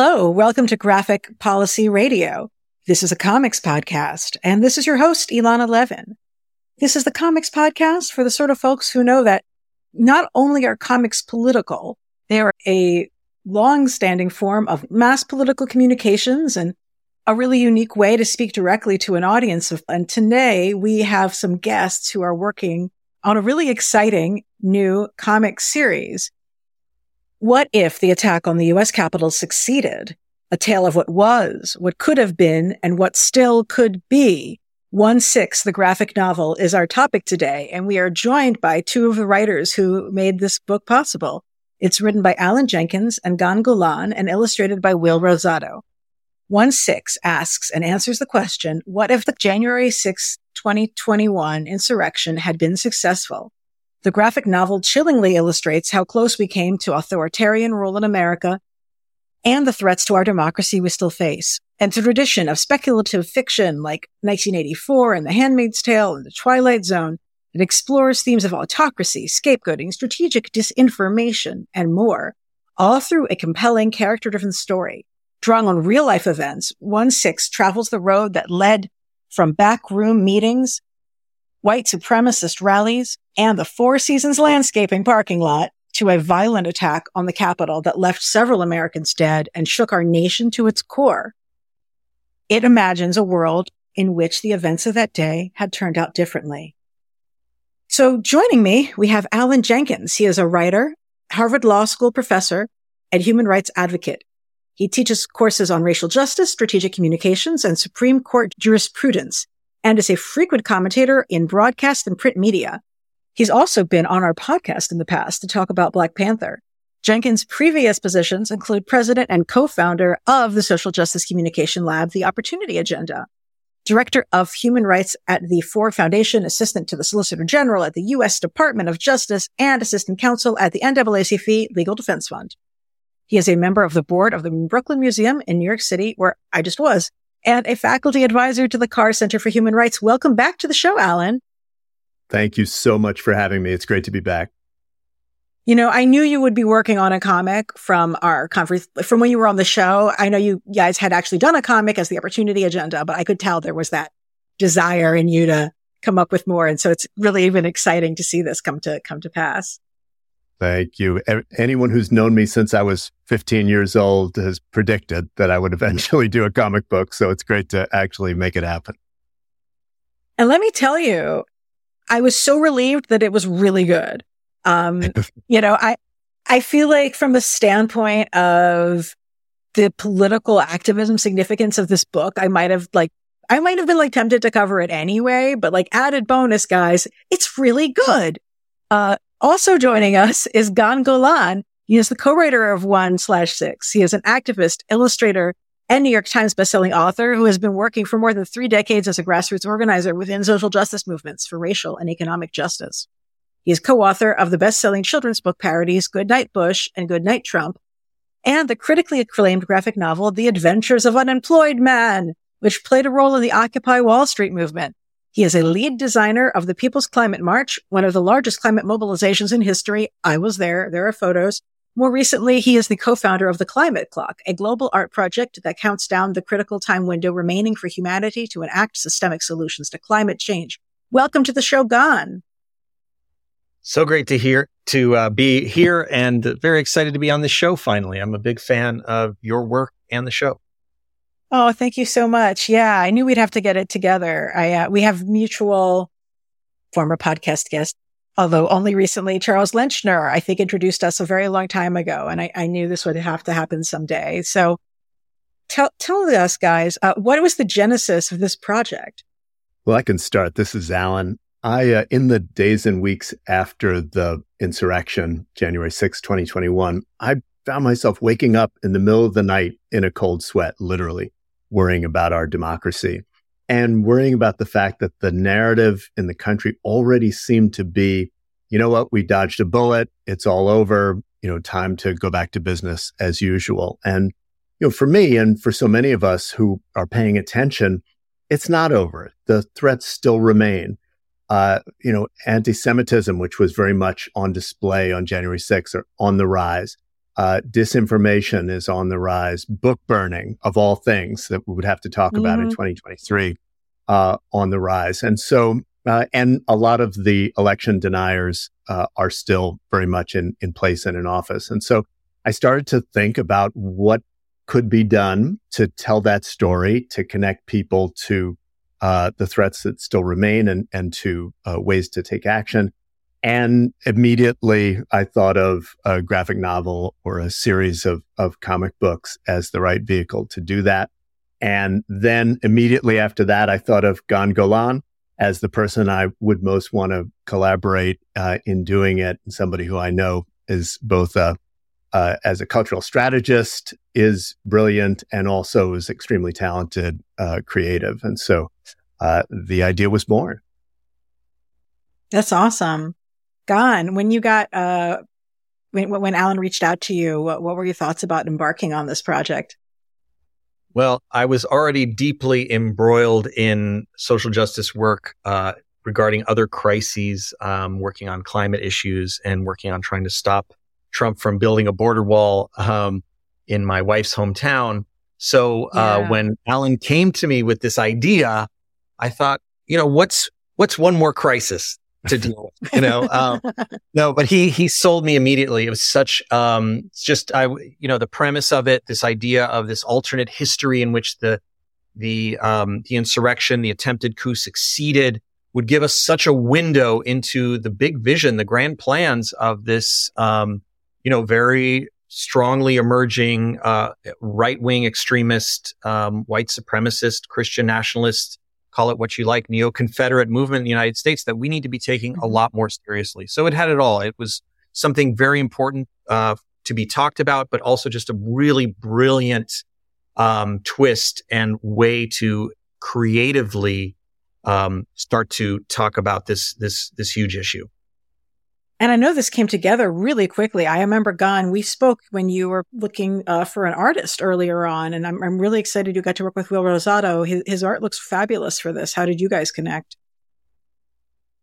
Hello, welcome to Graphic Policy Radio. This is a comics podcast, and this is your host, Elana Levin. This is the comics podcast for the sort of folks who know that not only are comics political, they are a long-standing form of mass political communications and a really unique way to speak directly to an audience. And today we have some guests who are working on a really exciting new comic series what if the attack on the U.S. Capitol succeeded? A tale of what was, what could have been, and what still could be. One Six, the graphic novel, is our topic today, and we are joined by two of the writers who made this book possible. It's written by Alan Jenkins and Gan Golan and illustrated by Will Rosado. One Six asks and answers the question, what if the January 6, 2021 insurrection had been successful? The graphic novel chillingly illustrates how close we came to authoritarian rule in America and the threats to our democracy we still face. And to tradition of speculative fiction like 1984 and The Handmaid's Tale and The Twilight Zone that explores themes of autocracy, scapegoating, strategic disinformation, and more, all through a compelling character-driven story. Drawing on real life events, 1-6 travels the road that led from backroom meetings white supremacist rallies, and the Four Seasons landscaping parking lot to a violent attack on the Capitol that left several Americans dead and shook our nation to its core. It imagines a world in which the events of that day had turned out differently. So joining me, we have Alan Jenkins. He is a writer, Harvard Law School professor, and human rights advocate. He teaches courses on racial justice, strategic communications, and Supreme Court jurisprudence and is a frequent commentator in broadcast and print media. He's also been on our podcast in the past to talk about Black Panther. Jenkins' previous positions include president and co-founder of the Social Justice Communication Lab, The Opportunity Agenda, director of human rights at the Ford Foundation, assistant to the Solicitor General at the U.S. Department of Justice, and assistant counsel at the NAACP Legal Defense Fund. He is a member of the board of the Brooklyn Museum in New York City, where I just was, and a faculty advisor to the Carr Center for Human Rights. Welcome back to the show, Alan. Thank you so much for having me. It's great to be back. You know, I knew you would be working on a comic from our conference, from when you were on the show. I know you guys had actually done a comic as the opportunity agenda, but I could tell there was that desire in you to come up with more. And so it's really even exciting to see this come to, come to pass. Thank you. Anyone who's known me since I was 15 years old has predicted that I would eventually do a comic book. So it's great to actually make it happen. And let me tell you, I was so relieved that it was really good. Um, you know, I, I feel like from the standpoint of the political activism significance of this book, I might have like, I might have been like tempted to cover it anyway, but like added bonus guys, it's really good. Uh, also joining us is Gan Golan. He is the co-writer of One Slash Six. He is an activist, illustrator, and New York Times bestselling author who has been working for more than three decades as a grassroots organizer within social justice movements for racial and economic justice. He is co-author of the best-selling children's book parodies Good Night Bush and Good Night Trump, and the critically acclaimed graphic novel The Adventures of Unemployed Man, which played a role in the Occupy Wall Street movement. He is a lead designer of the People's Climate March, one of the largest climate mobilizations in history. I was there. There are photos. More recently, he is the co-founder of the Climate Clock, a global art project that counts down the critical time window remaining for humanity to enact systemic solutions to climate change. Welcome to the show, Gan. So great to hear, to uh, be here and very excited to be on the show finally. I'm a big fan of your work and the show. Oh, thank you so much. Yeah, I knew we'd have to get it together. I uh, we have mutual former podcast guest, although only recently Charles Lenchner, I think, introduced us a very long time ago, and I, I knew this would have to happen someday. So, tell tell us, guys, uh, what was the genesis of this project? Well, I can start. This is Alan. I, uh, in the days and weeks after the insurrection, January 6, 2021, I found myself waking up in the middle of the night in a cold sweat, literally worrying about our democracy and worrying about the fact that the narrative in the country already seemed to be, you know what, we dodged a bullet. It's all over. You know, time to go back to business as usual. And, you know, for me and for so many of us who are paying attention, it's not over. The threats still remain. Uh, you know, anti-Semitism, which was very much on display on January 6th, or on the rise. Uh, disinformation is on the rise. Book burning, of all things that we would have to talk mm-hmm. about in mm-hmm. 2023, uh, on the rise. And so, uh, and a lot of the election deniers uh, are still very much in, in place and in office. And so I started to think about what could be done to tell that story, to connect people to uh, the threats that still remain and, and to uh, ways to take action. And immediately I thought of a graphic novel or a series of, of comic books as the right vehicle to do that. And then immediately after that, I thought of Gan Golan as the person I would most want to collaborate uh, in doing it. Somebody who I know is both a uh, as a cultural strategist is brilliant and also is extremely talented, uh, creative. And so uh, the idea was born. That's awesome. Gan, when you got, uh, when, when Alan reached out to you, what, what were your thoughts about embarking on this project? Well, I was already deeply embroiled in social justice work uh, regarding other crises, um, working on climate issues and working on trying to stop Trump from building a border wall um, in my wife's hometown. So uh, yeah. when Alan came to me with this idea, I thought, you know, what's what's one more crisis to deal with? You know, um, no, but he he sold me immediately. It was such um, just I you know the premise of it, this idea of this alternate history in which the the um, the insurrection, the attempted coup succeeded, would give us such a window into the big vision, the grand plans of this um, you know, very strongly emerging uh, right wing extremist, um, white supremacist, Christian nationalist, call it what you like, neo Confederate movement in the United States that we need to be taking mm-hmm. a lot more seriously. So it had it all. It was something very important uh, to be talked about, but also just a really brilliant um, twist and way to creatively um, start to talk about this this this huge issue. And I know this came together really quickly. I remember, Gan, we spoke when you were looking uh, for an artist earlier on, and I'm, I'm really excited you got to work with Will Rosado. His, his art looks fabulous for this. How did you guys connect?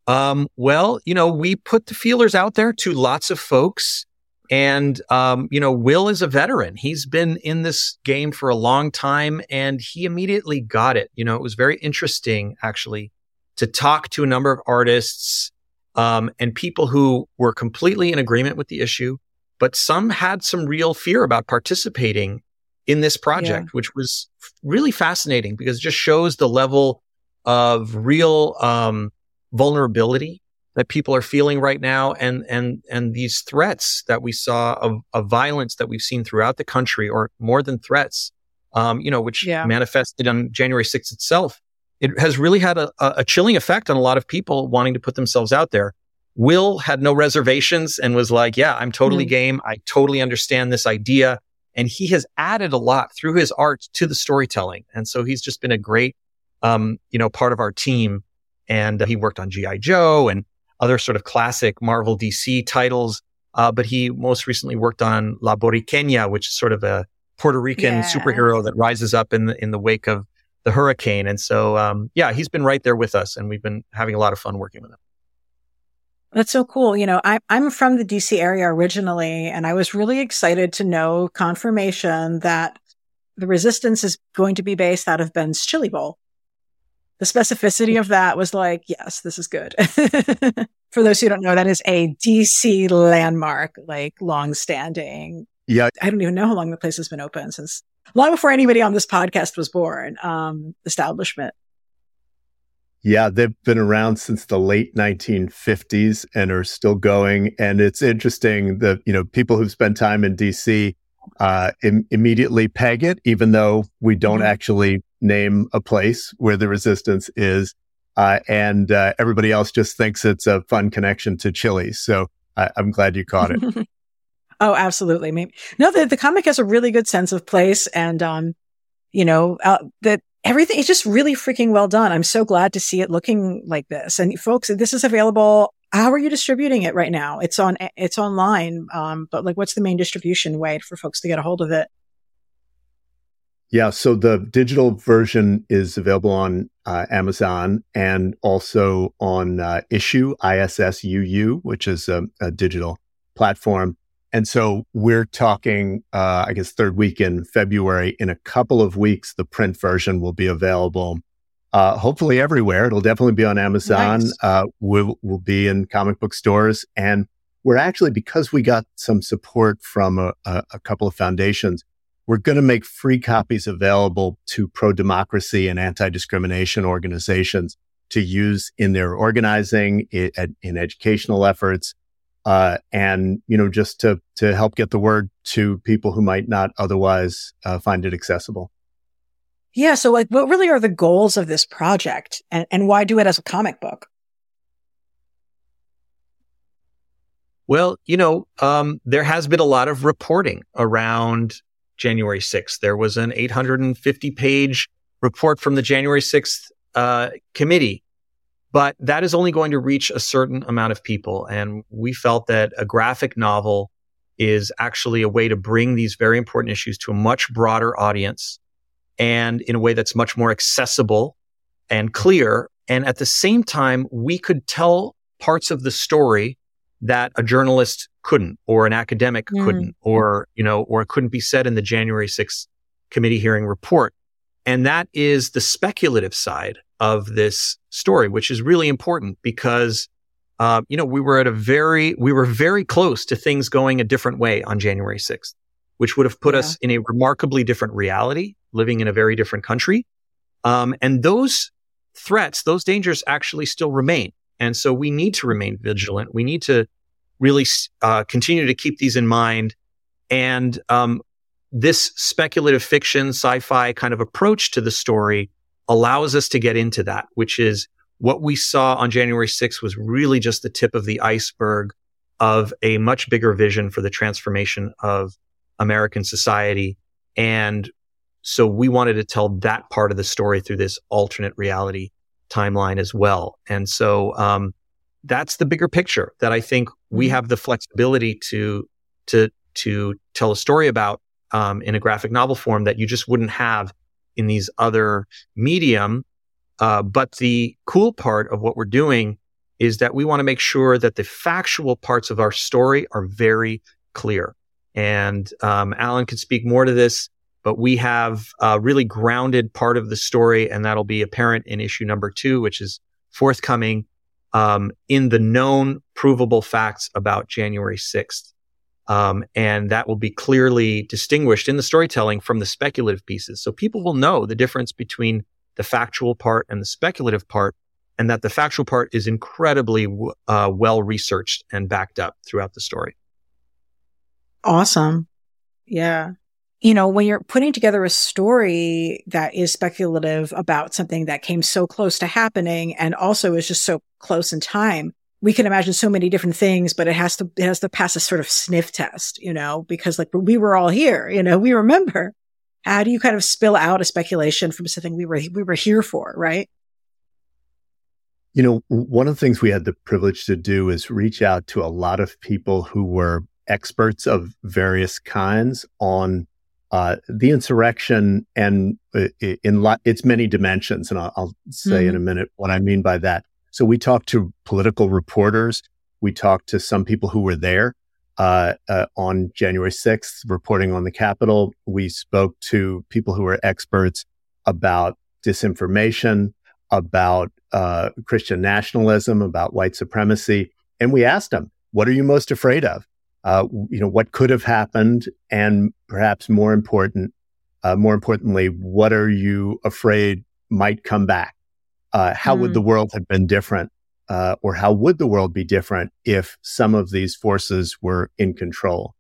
Um, well, you know, we put the feelers out there to lots of folks. And, um, you know, Will is a veteran. He's been in this game for a long time and he immediately got it. You know, it was very interesting actually to talk to a number of artists um, and people who were completely in agreement with the issue, but some had some real fear about participating in this project, yeah. which was really fascinating because it just shows the level of real um, vulnerability that people are feeling right now, and and and these threats that we saw of, of violence that we've seen throughout the country, or more than threats, um, you know, which yeah. manifested on January 6th itself it has really had a, a chilling effect on a lot of people wanting to put themselves out there. Will had no reservations and was like, yeah, I'm totally mm-hmm. game. I totally understand this idea. And he has added a lot through his art to the storytelling. And so he's just been a great, um, you know, part of our team. And uh, he worked on G.I. Joe and other sort of classic Marvel DC titles. Uh, but he most recently worked on La Borinqueña, which is sort of a Puerto Rican yeah. superhero that rises up in the, in the wake of the hurricane. And so, um, yeah, he's been right there with us and we've been having a lot of fun working with him. That's so cool. You know, I, I'm from the DC area originally, and I was really excited to know confirmation that the resistance is going to be based out of Ben's Chili Bowl. The specificity of that was like, yes, this is good. For those who don't know, that is a DC landmark, like long standing. Yeah. I don't even know how long the place has been open since long before anybody on this podcast was born, um, establishment. Yeah, they've been around since the late 1950s and are still going. And it's interesting that, you know, people who've spent time in DC uh, Im- immediately peg it, even though we don't mm-hmm. actually name a place where the resistance is. Uh, and uh, everybody else just thinks it's a fun connection to chili. So I- I'm glad you caught it. Oh, absolutely. Maybe. No, the, the comic has a really good sense of place and, um, you know, uh, that everything is just really freaking well done. I'm so glad to see it looking like this. And folks, this is available. How are you distributing it right now? It's on, it's online. Um, but like, what's the main distribution way for folks to get a hold of it? Yeah, so the digital version is available on uh, Amazon and also on uh, Issuu, ISSUU, which is a, a digital platform. And so we're talking, uh, I guess, third week in February. In a couple of weeks, the print version will be available. Uh, hopefully everywhere. It'll definitely be on Amazon. Nice. Uh, we'll, we'll be in comic book stores. And we're actually, because we got some support from a, a, a couple of foundations, we're going to make free copies available to pro democracy and anti discrimination organizations to use in their organizing, in, in educational efforts, uh, and you know just to to help get the word to people who might not otherwise uh, find it accessible. Yeah. So, like, what really are the goals of this project, and and why do it as a comic book? Well, you know, um, there has been a lot of reporting around January 6th. There was an 850 page report from the January 6th uh, committee, but that is only going to reach a certain amount of people. And we felt that a graphic novel is actually a way to bring these very important issues to a much broader audience and in a way that's much more accessible and clear. And at the same time, we could tell parts of the story that a journalist couldn't or an academic mm. couldn't or, you know, or it couldn't be said in the January 6th committee hearing report. And that is the speculative side of this story, which is really important because, uh, you know, we were at a very, we were very close to things going a different way on January 6th, which would have put yeah. us in a remarkably different reality, living in a very different country. Um, and those threats, those dangers actually still remain. And so we need to remain vigilant. We need to really uh, continue to keep these in mind. And um, this speculative fiction, sci-fi kind of approach to the story allows us to get into that, which is what we saw on January 6th was really just the tip of the iceberg of a much bigger vision for the transformation of American society. And so we wanted to tell that part of the story through this alternate reality timeline as well. And so, um, that's the bigger picture that I think we mm-hmm. have the flexibility to, to, to tell a story about, um, in a graphic novel form that you just wouldn't have in these other medium. Uh, but the cool part of what we're doing is that we want to make sure that the factual parts of our story are very clear. And um, Alan can speak more to this, but we have a really grounded part of the story, and that'll be apparent in issue number two, which is forthcoming um, in the known provable facts about January 6th. Um, and that will be clearly distinguished in the storytelling from the speculative pieces. So people will know the difference between the factual part and the speculative part, and that the factual part is incredibly uh, well researched and backed up throughout the story. Awesome. Yeah. You know, when you're putting together a story that is speculative about something that came so close to happening and also is just so close in time, we can imagine so many different things, but it has to, it has to pass a sort of sniff test, you know, because like we were all here, you know, we remember. How do you kind of spill out a speculation from something we were, we were here for, right? You know, one of the things we had the privilege to do is reach out to a lot of people who were experts of various kinds on uh, the insurrection and uh, in lo- its many dimensions. And I'll, I'll say mm-hmm. in a minute what I mean by that. So we talked to political reporters. We talked to some people who were there uh, uh, on January 6th, reporting on the Capitol. We spoke to people who were experts about disinformation, about uh, Christian nationalism, about white supremacy, and we asked them, "What are you most afraid of? Uh, you know, what could have happened, and perhaps more important, uh, more importantly, what are you afraid might come back?" Uh, how mm. would the hmm. world have been different? Uh, or how would the world be different if some of these forces were in control?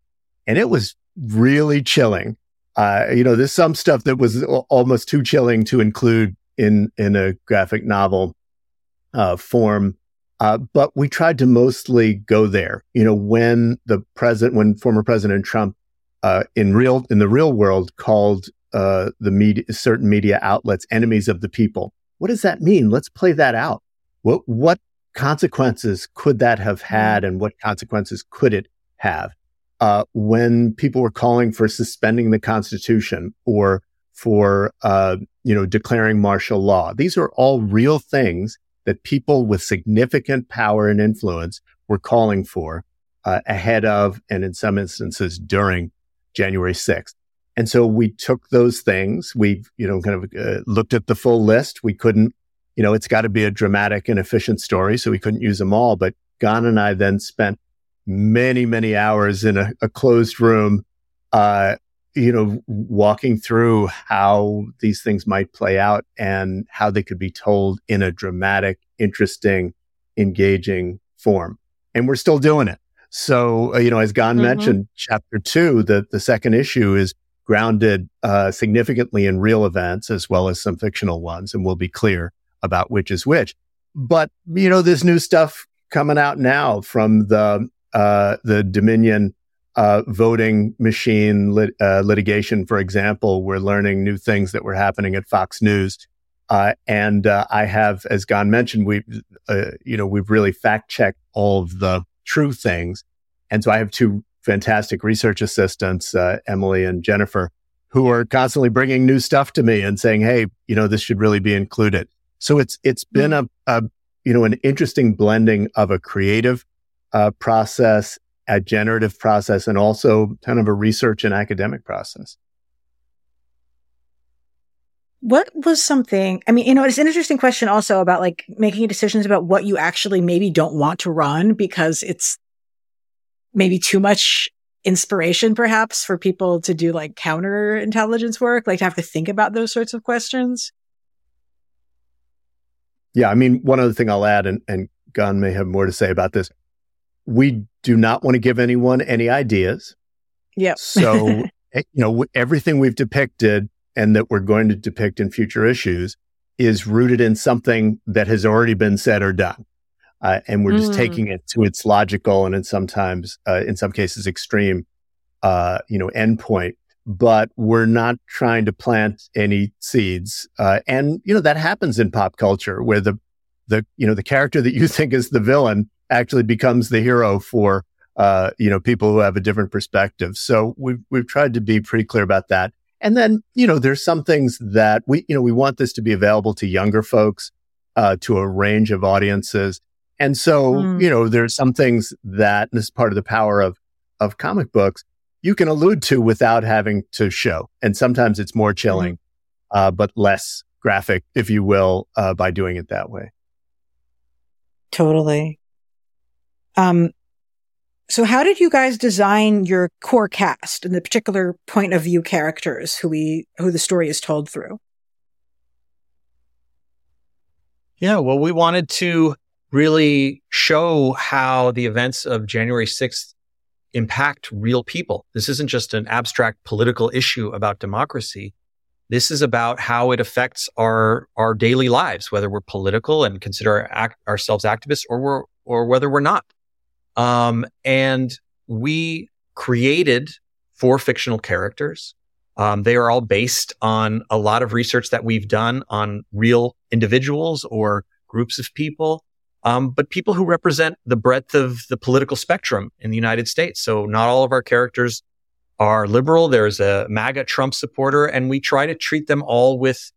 And it was really chilling. Uh, you know, there's some stuff that was almost too chilling to include in, in a graphic novel, uh, form. Uh, but we tried to mostly go there. You know, when the president, when former President Trump, uh, in real, in the real world called, the media, certain media outlets enemies of the people what does that mean? Let's play that out. What, what consequences could that have had and what consequences could it have? Uh, when people were calling for suspending the Constitution or for, uh, you know, declaring martial law. These are all real things that people with significant power and influence were calling for. uh, ahead of, and in some instances during January 6th. And so we took those things. We, you know, kind of uh, looked at the full list. We couldn't, you know, it's got to be a dramatic and efficient story. So we couldn't use them all. But Gan and I then spent many, many hours in a, a closed room, uh, you know, walking through how these things might play out and how they could be told in a dramatic, interesting, engaging form. And we're still doing it. So, uh, you know, as Gan mm-hmm. mentioned, chapter two, the, the second issue is grounded uh, significantly in real events as well as some fictional ones. And we'll be clear about which is which. But, you know, this new stuff coming out now from the, uh, the Dominion uh, voting machine lit, uh, litigation, for example, we're learning new things that were happening at Fox News. Uh, and uh, I have, as Gan mentioned, we, you know, we've really fact checked all of the true things. And so I have two fantastic research assistants, uh, Emily and Jennifer, who are constantly bringing new stuff to me and saying, "Hey, you know, this should really be included." So it's it's been a, a you know an interesting blending of a creative process a generative process and also kind of a research and academic process. What was something, I mean, you know, it's an interesting question also about like making decisions about what you actually maybe don't want to run because it's maybe too much inspiration perhaps for people to do like counterintelligence work, like to have to think about those sorts of questions. Yeah. I mean, one other thing I'll add, and, and Gan may have more to say about this we do not want to give anyone any ideas. Yeah. so, eh, you know, everything we've depicted and that we're going to depict in future issues is rooted in something that has already been said or done. Uh, and we're just mm. taking it to its logical and in sometimes, uh, in some cases, extreme, uh, you know, endpoint. But we're not trying to plant any seeds. Uh, and, you know, that happens in pop culture where the, the, you know, the character that you think is the villain actually becomes the hero for uh, you know people who have a different perspective. So we've we've tried to be pretty clear about that. And then you know there's some things that we you know we want this to be available to younger folks, uh, to a range of audiences. And so mm. you know there's some things that this is part of the power of of comic books you can allude to without having to show. And sometimes it's more chilling, mm. uh, but less graphic, if you will, uh, by doing it that way. Totally. Um, so how did you guys design your core cast and the particular point of view characters who we, who the story is told through? Yeah, well, we wanted to really show how the events of January 6th impact real people. This isn't just an abstract political issue about democracy. This is about how it affects our, our daily lives, whether we're political and consider act, ourselves activists or we're, or whether we're not. Um, and we created four fictional characters. Um, they are all based on a lot of research that we've done on real individuals or groups of people, um, but people who represent the breadth of the political spectrum in the United States. So not all of our characters are liberal. There's a MAGA Trump supporter, and we try to treat them all with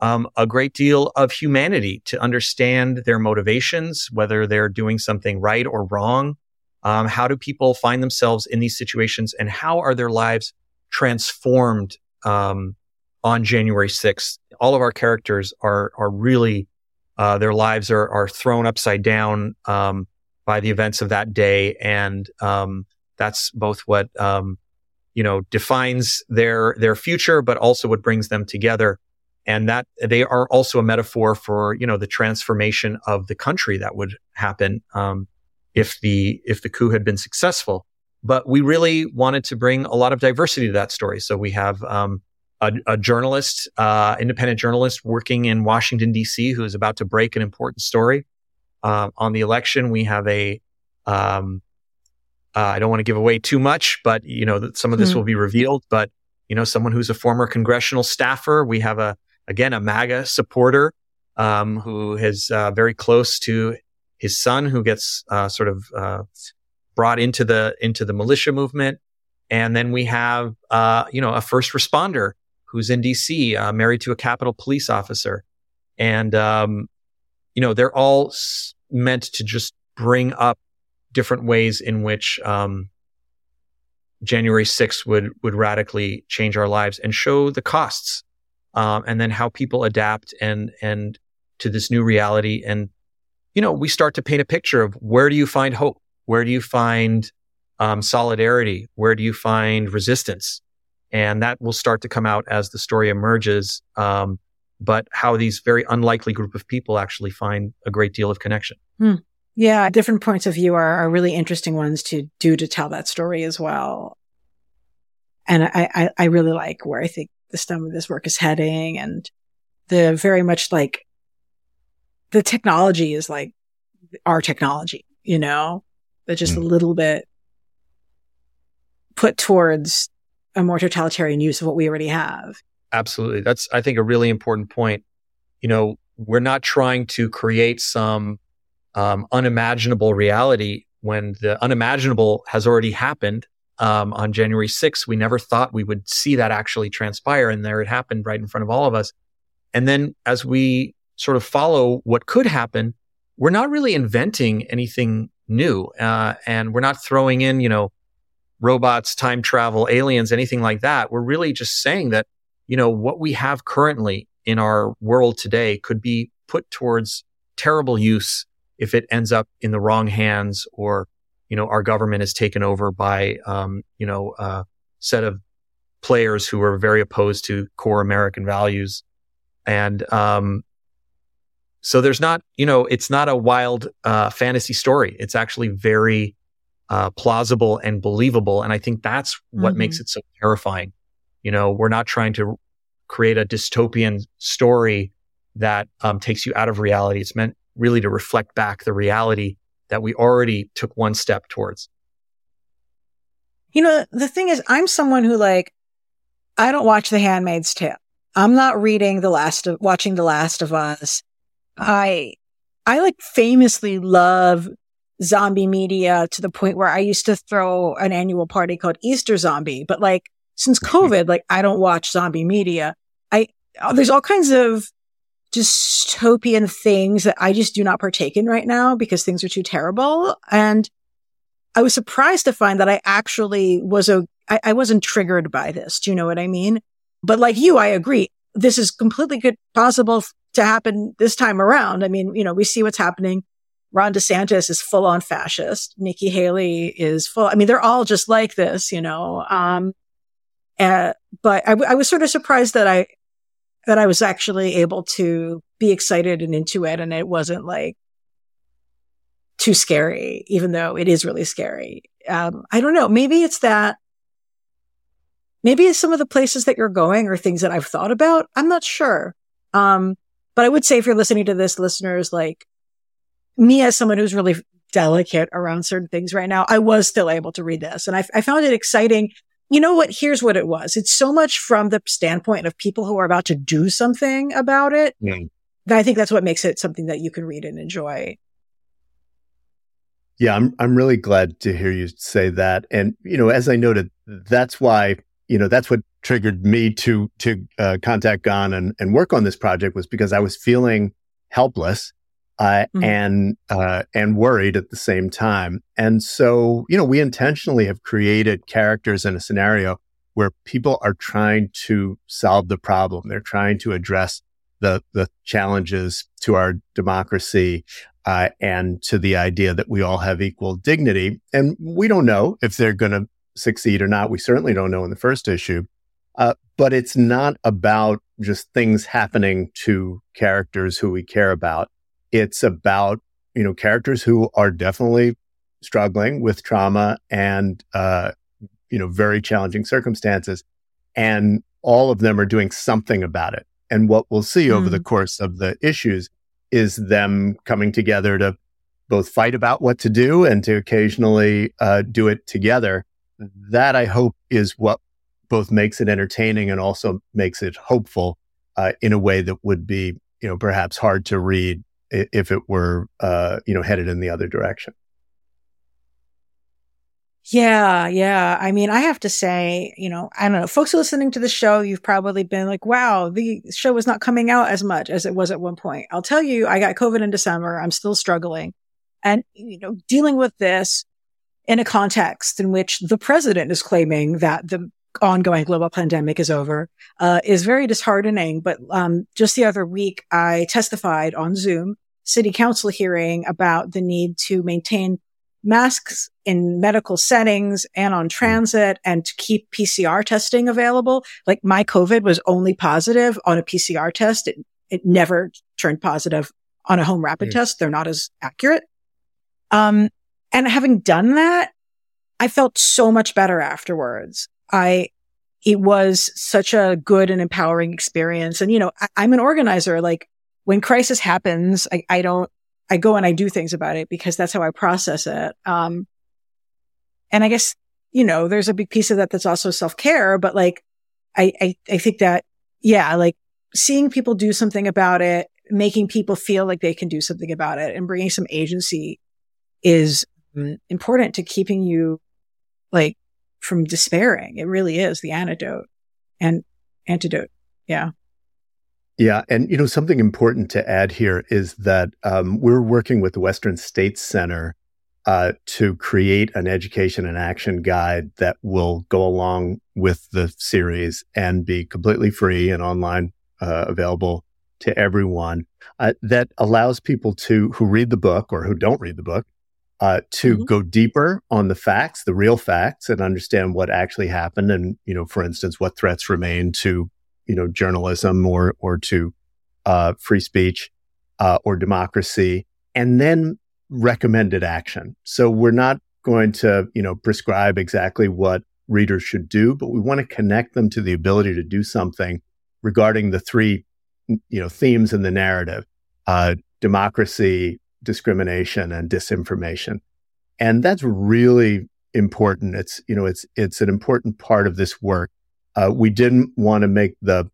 um, a great deal of humanity to understand their motivations, whether they're doing something right or wrong. Um, how do people find themselves in these situations and how are their lives transformed um, on January 6th? All of our characters are, are really, uh, their lives are, are thrown upside down um, by the events of that day. And um, that's both what, um, you know, defines their, their future, but also what brings them together and that they are also a metaphor for you know the transformation of the country that would happen um, if the if the coup had been successful. But we really wanted to bring a lot of diversity to that story. So we have um, a, a, journalist, uh, independent journalist working in Washington D.C. who is about to break an important story uh, on the election. We have a um, uh, I don't want to give away too much, but you know some of this mm. will be revealed. But you know, someone who's a former congressional staffer. We have a again, a MAGA supporter, um, who is uh, very close to his son, who gets uh, sort of uh, brought into the into the militia movement, and then we have uh, you know a first responder who's in D.C. Uh, married to a Capitol police officer, and um, you know they're all s- meant to just bring up different ways in which um, January 6th would would radically change our lives and show the costs, um, and then how people adapt and and to this new reality. And you know, we start to paint a picture of where do you find hope, where do you find um, solidarity, where do you find resistance, and that will start to come out as the story emerges. Um, but how these very unlikely group of people actually find a great deal of connection. Hmm. Yeah, different points of view are, are really interesting ones to do to tell that story as well. And I, I, I really like where I think the stem of this work is heading and the very much like the technology is like our technology, you know, but just mm. a little bit put towards a more totalitarian use of what we already have. Absolutely. That's, I think, a really important point. You know, we're not trying to create some um, unimaginable reality when the unimaginable has already happened um, on January 6th. We never thought we would see that actually transpire. And there it happened right in front of all of us. And then as we sort of follow what could happen, we're not really inventing anything new. Uh, and we're not throwing in, you know, robots, time travel, aliens, anything like that. We're really just saying that, you know, what we have currently in our world today could be put towards terrible use if it ends up in the wrong hands or, you know, our government is taken over by, um, you know, a set of players who are very opposed to core American values. And, um, so there's not, you know, it's not a wild, uh, fantasy story. It's actually very, uh, plausible and believable. And I think that's what mm-hmm. makes it so terrifying. You know, we're not trying to create a dystopian story that um, takes you out of reality. It's meant really to reflect back the reality that we already took one step towards. You know, the thing is, I'm someone who like, I don't watch The Handmaid's Tale. I'm not reading The Last of, watching The Last of Us. I, I like famously love zombie media to the point where I used to throw an annual party called Easter Zombie. But like, since COVID, like, I don't watch zombie media. I, uh, there's all kinds of dystopian things that I just do not partake in right now because things are too terrible. And I was surprised to find that I actually was a, I, I wasn't triggered by this. Do you know what I mean? But like you, I agree. This is completely good, possible to happen this time around. I mean, you know, we see what's happening. Ron DeSantis is full on fascist. Nikki Haley is full. I mean, they're all just like this, you know. Um, uh, but I, I was sort of surprised that I that I was actually able to be excited and into it. And it wasn't like too scary, even though it is really scary. Um, I don't know. Maybe it's that, maybe it's some of the places that you're going or things that I've thought about. I'm not sure. Um, but I would say if you're listening to this, listeners, like me as someone who's really delicate around certain things right now, I was still able to read this and I, I found it exciting you know what? Here's what it was. It's so much from the standpoint of people who are about to do something about it. Mm. I think that's what makes it something that you can read and enjoy. Yeah, I'm I'm really glad to hear you say that. And you know, as I noted, that's why you know that's what triggered me to to uh, contact Gan and and work on this project was because I was feeling helpless uh, mm-hmm. and uh, and worried at the same time. And so, you know, we intentionally have created characters in a scenario where people are trying to solve the problem. They're trying to address the the challenges to our democracy uh, and to the idea that we all have equal dignity. And we don't know if they're going to succeed or not. We certainly don't know in the first issue. Uh, but it's not about just things happening to characters who we care about. It's about, you know, characters who are definitely struggling with trauma and, uh, you know, very challenging circumstances. And all of them are doing something about it. And what we'll see mm. over the hmm. course of the issues is them coming together to both fight about what to do and to occasionally uh, do it together. That I hope is what both makes it entertaining and also makes it hopeful uh, in a way that would be, you know, perhaps hard to read if it were, uh, you know, headed in the other direction. Yeah, yeah. I mean, I have to say, you know, I don't know, folks listening to the show, you've probably been like, wow, the show is not coming out as much as it was at one point. I'll tell you, I got COVID in December. I'm still struggling. And, you know, dealing with this in a context in which the president is claiming that the ongoing global pandemic is over, uh, is very disheartening. But, um, just the other week, I testified on Zoom city council hearing about the need to maintain masks in medical settings and on transit and to keep PCR testing available. Like my COVID was only positive on a PCR test. It, it never turned positive on a home rapid mm. test. They're not as accurate. Um, and having done that, I felt so much better afterwards. I, it was such a good and empowering experience. And, you know, I, am an organizer. Like when crisis happens, I, I don't, I go and I do things about it because that's how I process it. Um, and I guess, you know, there's a big piece of that that's also self care, but like, I, I, I think that, yeah, like seeing people do something about it, making people feel like they can do something about it and bringing some agency is important to keeping you like from despairing. It really is the antidote and antidote. Yeah. Yeah. And, you know, something important to add here is that um, we're working with the Western States Center uh, to create an education and action guide that will go along with the series and be completely free and online uh, available to everyone uh, that allows people to who read the book or who don't read the book uh, to mm-hmm. go deeper on the facts, the real facts, and understand what actually happened, and you know, for instance, what threats remain to you know, journalism or, or to, uh, free speech, uh, or democracy and then recommended action. So we're not going to, you know, prescribe exactly what readers should do, but we want to connect them to the ability to do something regarding the three, you know, themes in the narrative, uh, democracy, discrimination and disinformation. And that's really important. It's, you know, it's, it's an important part of this work uh, we didn't want to make the,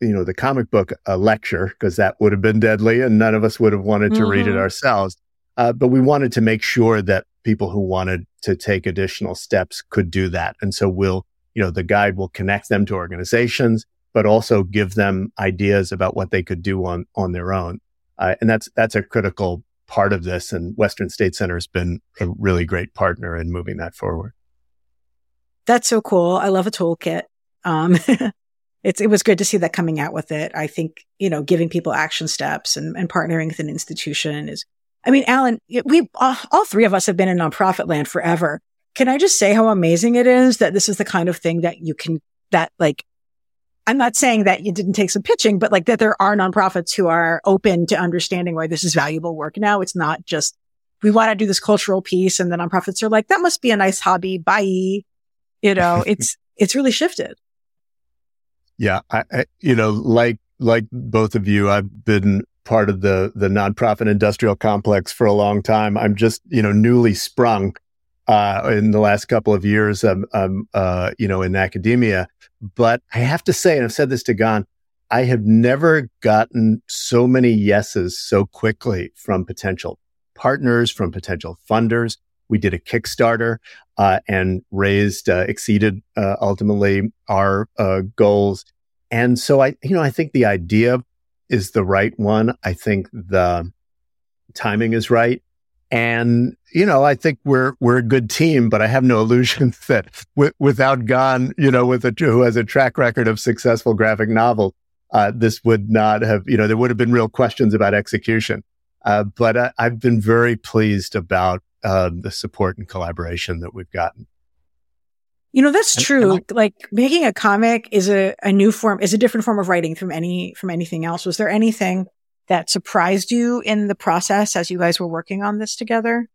you know, the comic book a lecture because that would have been deadly and none of us would have wanted to mm-hmm. read it mm-hmm. ourselves. Uh, but we wanted to make sure that people who wanted to take additional steps could do that. And so we'll, you know, the guide will connect them to organizations, but also give them ideas about what they could do on, on their own. Uh, and that's, that's a critical part of this. And Western State Center has been a really great partner in moving that forward. That's so cool. I love a toolkit. Um, it's, it was good to see that coming out with it. I think, you know, giving people action steps and, and partnering with an institution is, I mean, Alan, we, all three of us have been in nonprofit land forever. Can I just say how amazing it is that this is the kind of thing that you can, that like, I'm not saying that you didn't take some pitching, but like that there are nonprofits who are open to understanding why this is valuable work now. It's not just, we want to do this cultural piece and the nonprofits are like, that must be a nice hobby. Bye. You know, it's, it's really shifted. Yeah, I, I, you know, like like both of you, I've been part of the the nonprofit industrial complex for a long time. I'm just you know newly sprung uh, in the last couple of years. I'm, I'm uh, you know in academia, but I have to say, and I've said this to Gan, I have never gotten so many yeses so quickly from potential partners, from potential funders. We did a Kickstarter uh, and raised, uh, exceeded uh, ultimately our uh, goals. And so I, you know, I think the idea is the right one. I think the timing is right. And, you know, I think we're, we're a good team, but I have no illusions that w- without Gan, you know, with a, who has a track record of successful graphic novel, uh, this would not have, you know, there would have been real questions about execution. Uh, but I, have been very pleased about uh, the support and collaboration that we've gotten. You know, that's true. I, like making a comic is a, a new form, is a different form of writing from any, from anything else. Was there anything that surprised you in the process as you guys were working on this together?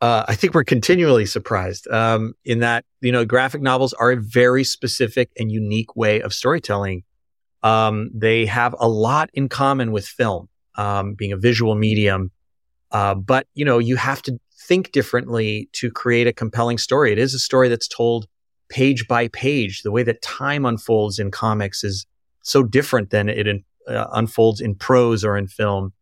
Uh, I think we're continually surprised um, in that, you know, graphic novels are a very specific and unique way of storytelling. Um, they have a lot in common with film, um, being a visual medium. Uh, but you know, you have to think differently to create a compelling story. It is a story that's told page by page. The way that time unfolds in comics is so different than it in, uh, unfolds in prose or in film.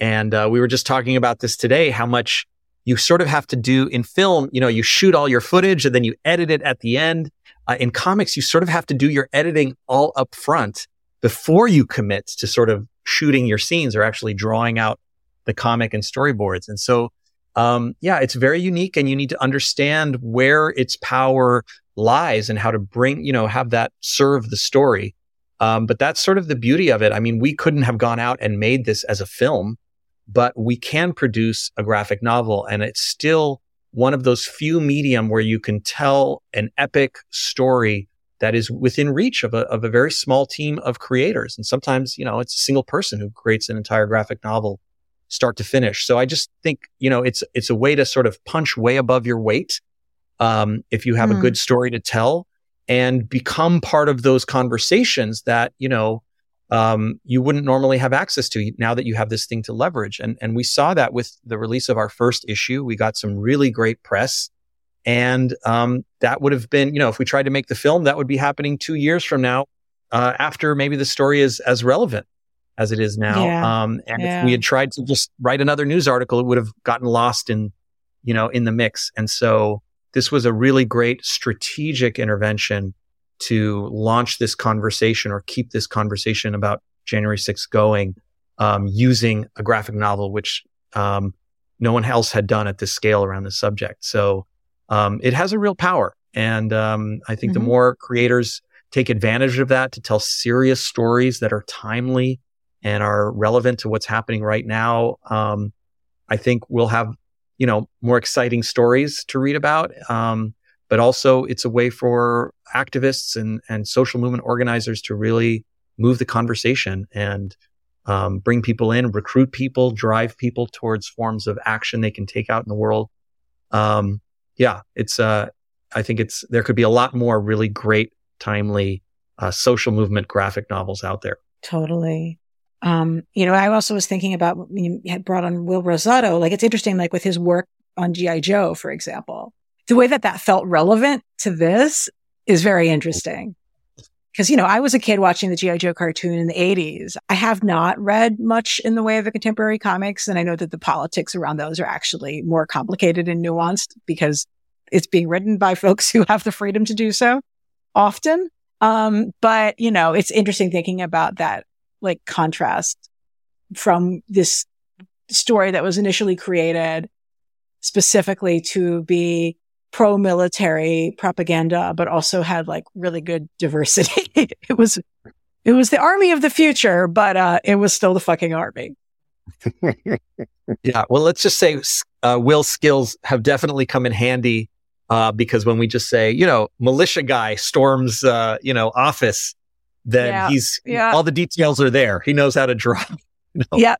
And uh, we were just talking about this today, how much you sort of have to do in film. You know, you shoot all your footage and then you edit it at the end. Uh, in comics, you sort of have to do your editing all up front before you commit to sort of shooting your scenes or actually drawing out the comic and storyboards. And so, um, yeah, it's very unique and you need to understand where its power lies and how to bring, you know, have that serve the story. Um, but that's sort of the beauty of it. I mean, we couldn't have gone out and made this as a film, but we can produce a graphic novel and it's still one of those few medium where you can tell an epic story that is within reach of a, of a very small team of creators. And sometimes, you know, it's a single person who creates an entire graphic novel start to finish. So I just think, you know, it's, it's a way to sort of punch way above your weight. Um, if you have mm. a hmm. good story to tell and become part of those conversations that, you know, um, you wouldn't normally have access to now that you have this thing to leverage. And, and we saw that with the release of our first issue. We got some really great press. And um, that would have been, you know, if we tried to make the film, that would be happening two years from now, uh, after maybe the story is as relevant as it is now. Yeah. Um, and yeah. if we had tried to just write another news article, it would have gotten lost in, you know, in the mix. And so this was a really great strategic intervention to launch this conversation or keep this conversation about January 6th going, um, using a graphic novel, which, um, no one else had done at this scale around the subject. So, um, it has a real power. And, um, I think mm-hmm. the more creators take advantage of that to tell serious stories that are timely and are relevant to what's happening right now, um, I think we'll have, you know, more exciting stories to read about. Um, but also it's a way for activists and, and social movement organizers to really move the conversation and um, bring people in, recruit people, drive people towards forms of action they can take out in the world. Um, yeah, it's, uh, I think it's, there could be a lot more really great, timely, uh, social movement graphic novels out there. Totally. Um, you know, I also was thinking about you had brought on Will Rosado. Like it's interesting, like with his work on GI Joe, for example, the way that that felt relevant to this is very interesting. Because, you know, I was a kid watching the G.I. Joe cartoon in the 80s. I have not read much in the way of the contemporary comics. And I know that the politics around those are actually more complicated and nuanced because it's being written by folks who have the freedom to do so often. Um, but, you know, it's interesting thinking about that like contrast from this story that was initially created specifically to be pro military propaganda, but also had like really good diversity. it was, it was the army of the future, but, uh, it was still the fucking army. yeah. Well, let's just say, uh, Will's skills have definitely come in handy. Uh, because when we just say, you know, militia guy storms, uh, you know, office, then yeah. he's yeah. all the details are there. He knows how to draw. You know, yeah.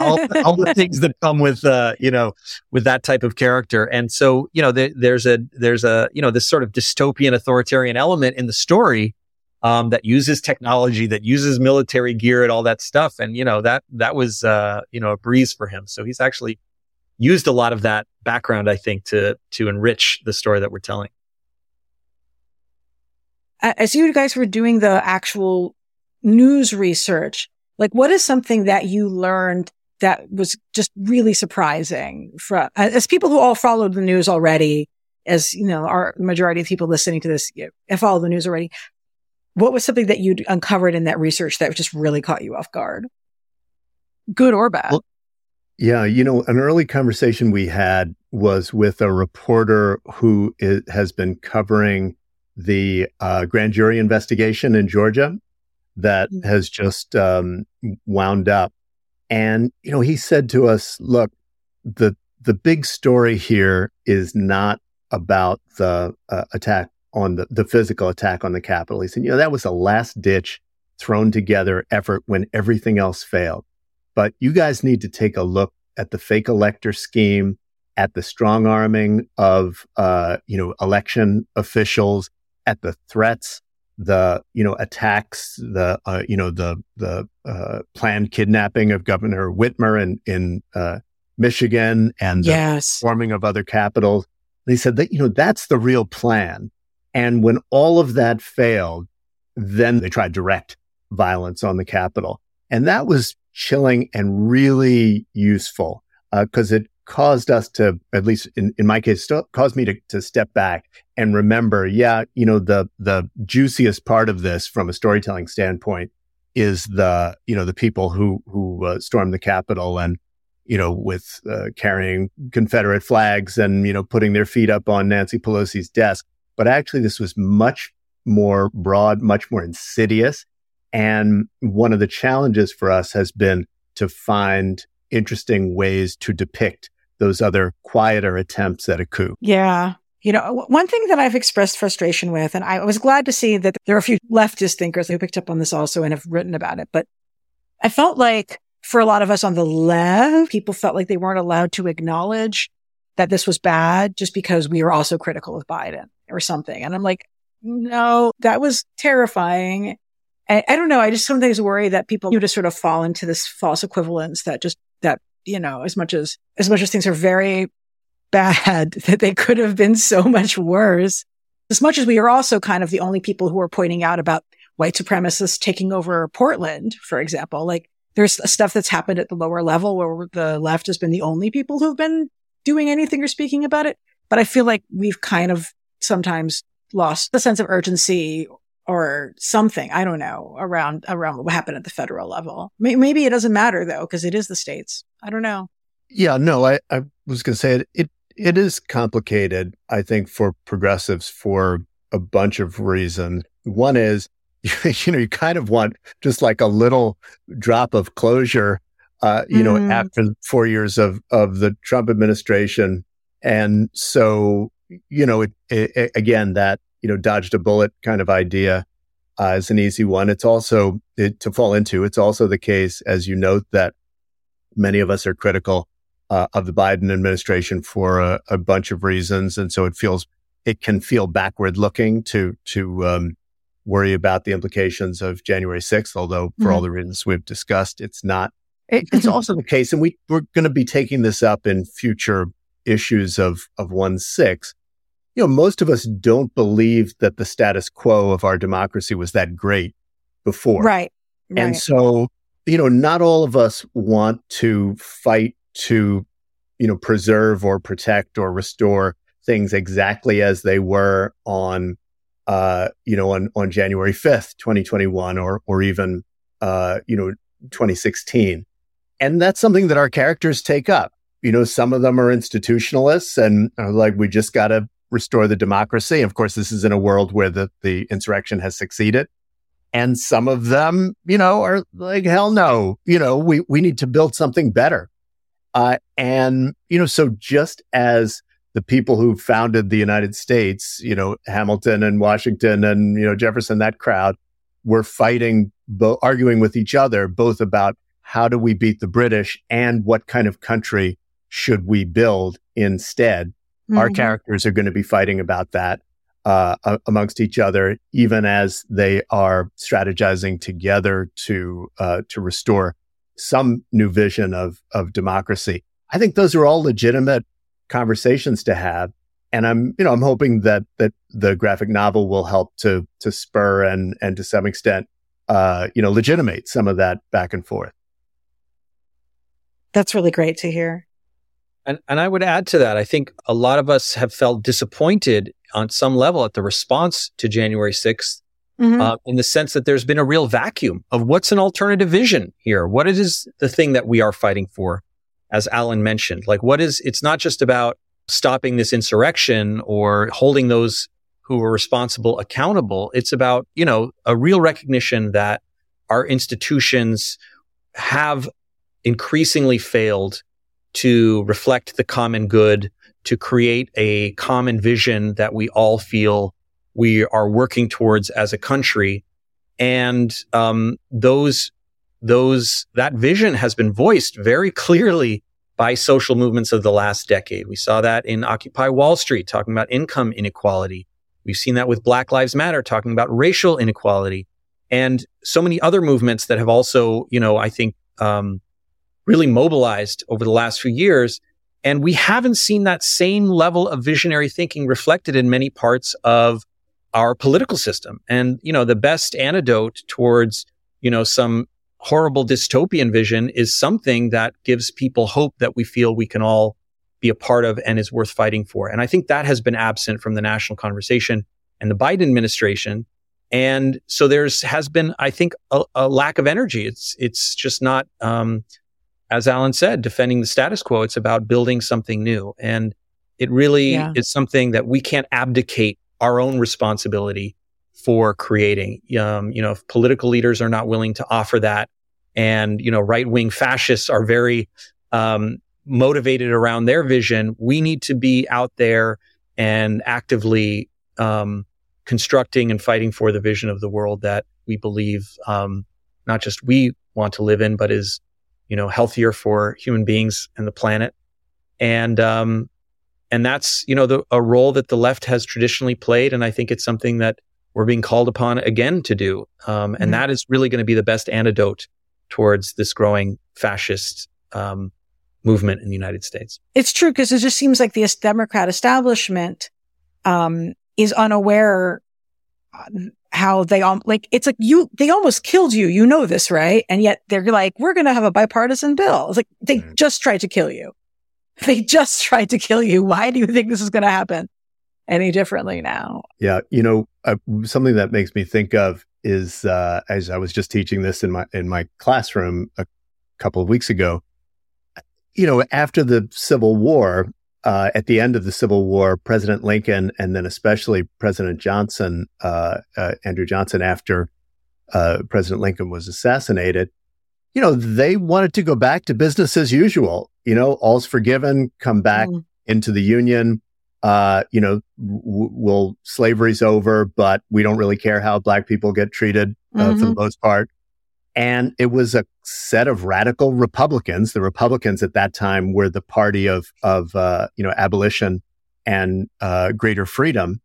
all, all, the things that come with, uh, you know, with that type of character. And so, you know, the, there's a, there's a, you know, this sort of dystopian authoritarian element in the story, um, that uses technology, that uses military gear and all that stuff. And, you know, that, that was, uh, you know, a breeze for him. So he's actually used a lot of that background, I think, to, to enrich the story that we're telling. As you guys were doing the actual news research, like, what is something that you learned that was just really surprising for, as people who all followed the news already, as you know, our majority of people listening to this have followed the news already. What was something that you'd uncovered in that research that just really caught you off guard? Good or bad? Well, yeah, you know, an early conversation we had was with a reporter who is, has been covering the uh, grand jury investigation in Georgia that mm-hmm. has just um, wound up. And, you know, he said to us, look, the, the big story here is not about the uh, attack on the, the physical attack on the Capitol. He said, you know, that was a last ditch thrown together effort when everything else failed. But you guys need to take a look at the fake elector scheme, at the strong arming of, uh, you know, election officials, at the threats the you know attacks, the uh, you know the the uh, planned kidnapping of Governor Whitmer in in uh, Michigan and the yes. forming of other capitals. They said that you know that's the real plan. And when all of that failed, then they tried direct violence on the Capitol, and that was chilling and really useful because uh, it caused us to, at least in, in my case, st- caused me to, to step back and remember, yeah, you know, the, the juiciest part of this from a storytelling standpoint is the, you know, the people who, who uh, stormed the Capitol and, you know, with uh, carrying Confederate flags and, you know, putting their feet up on Nancy Pelosi's desk. But actually, this was much more broad, much more insidious. And one of the challenges for us has been to find interesting ways to depict those other quieter attempts at a coup. Yeah. You know, one thing that I've expressed frustration with, and I was glad to see that there are a few leftist thinkers who picked up on this also and have written about it, but I felt like for a lot of us on the left, people felt like they weren't allowed to acknowledge that this was bad just because we were also critical of Biden or something. And I'm like, no, that was terrifying. I, I don't know. I just sometimes worry that people you just sort of fall into this false equivalence that just that you know as much as as much as things are very bad that they could have been so much worse. As much as we are also kind of the only people who are pointing out about white supremacists taking over Portland, for example, like there's stuff that's happened at the lower level where the left has been the only people who've been doing anything or speaking about it. But I feel like we've kind of sometimes lost the sense of urgency or something. I don't know around, around what happened at the federal level. Maybe it doesn't matter though, because it is the states. I don't know. Yeah, no, I, I was going to say it, it, it is complicated, I think, for progressives for a bunch of reasons. One is, you know, you kind of want just like a little drop of closure, uh, you mm. know, after four years of, of the Trump administration. And so, you know, it, it, again, that you know, dodged a bullet kind of idea uh, is an easy one. It's also it, to fall into. It's also the case, as you note, that many of us are critical uh, of the Biden administration for a, a, bunch of reasons, and so it feels it can feel backward looking to to um, worry about the implications of January 6th. Although, for mm-hmm. all the reasons we've discussed, it's not. It, it's also the case, and we we're going to be taking this up in future issues of of one six you know, most of us don't believe that the status quo of our democracy was that great before. Right. right. And so, you know, not all of us want to fight to, you know, preserve or protect or restore things exactly as they were on, uh, you know, on, on January 5th, 2021 or, or even, uh, you know, 2016. And that's something that our characters take up. You know, some of them are institutionalists and are like, we just got to restore the democracy. Of course, this is in a world where the, the insurrection has succeeded. And some of them, you know, are like, hell no, you know, we, we need to build something better. Uh, and, you know, so just as the people who founded the United States, you know, Hamilton and Washington and, you know, Jefferson, that crowd were fighting, bo- arguing with each other, both about how do we beat the British and what kind of country should we build instead Mm-hmm. Our characters are going to be fighting about that uh, amongst each other, even as they are strategizing together to uh, to restore some new vision of of democracy. I think those are all legitimate conversations to have, and I'm you know I'm hoping that that the graphic novel will help to to spur and and to some extent uh, you know legitimate some of that back and forth. That's really great to hear. And, and I would add to that, I think a lot of us have felt disappointed on some level at the response to January 6th, mm-hmm. uh, in the sense that there's been a real vacuum of what's an alternative vision here. What is the thing that we are fighting for? As Alan mentioned, like what is, it's not just about stopping this insurrection or holding those who are responsible accountable. It's about, you know, a real recognition that our institutions have increasingly failed to reflect the common good, to create a common vision that we all feel we are working towards as a country. And um, those, those, that vision has been voiced very clearly by social movements of the last decade. We saw that in Occupy Wall Street, talking about income inequality. We've seen that with Black Lives Matter, talking about racial inequality, and so many other movements that have also, you know, I think um, really mobilized over the last few years. And we haven't seen that same level of visionary thinking reflected in many parts of our political system. And, you know, the best antidote towards, you know, some horrible dystopian vision is something that gives people hope that we feel we can all be a part of and is worth fighting for. And I think that has been absent from the national conversation and the Biden administration. And so there's has been, I think, a, a lack of energy. It's it's just not um, as Alan said, defending the status quo. It's about building something new. And it really yeah. is something that we can't abdicate our own responsibility for creating. Um, you know, if political leaders are not willing to offer that, and you know, right wing fascists are very um, motivated around their vision, we need to be out there and actively um, constructing and fighting for the vision of the world that we believe um, not just we want to live in, but is you know healthier for human beings and the planet. And um, and that's you know the, a role that the left has traditionally played, and I think it's something that we're being called upon again to do. Um, and mm-hmm. that is really going to be the best antidote towards this growing fascist um, movement in the United States. It's true because it just seems like the Democrat establishment um, is unaware how they all like it's like you they almost killed you. You know this right? And yet they're like we're going to have a bipartisan bill. It's like they mm-hmm. just tried to kill you. They just tried to kill you. Why do you think this is going to happen any differently now? Yeah you know uh, something that makes me think of is uh, as i was just teaching this in my in my classroom a couple of weeks ago you know after the civil war uh, at the end of the Civil War, President Lincoln and then especially President Johnson, uh, uh, Andrew Johnson, after uh, President Lincoln was assassinated, you know, they wanted to go back to business as usual. You know, all's forgiven, come back mm. into the Union. Uh, you know, w- will slavery's over, but we don't really care how black people get treated uh, mm-hmm. for the mm-hmm. most part. And it was a set of radical Republicans. The Republicans at that time were the party of, of, uh, you know, abolition and, uh, greater freedom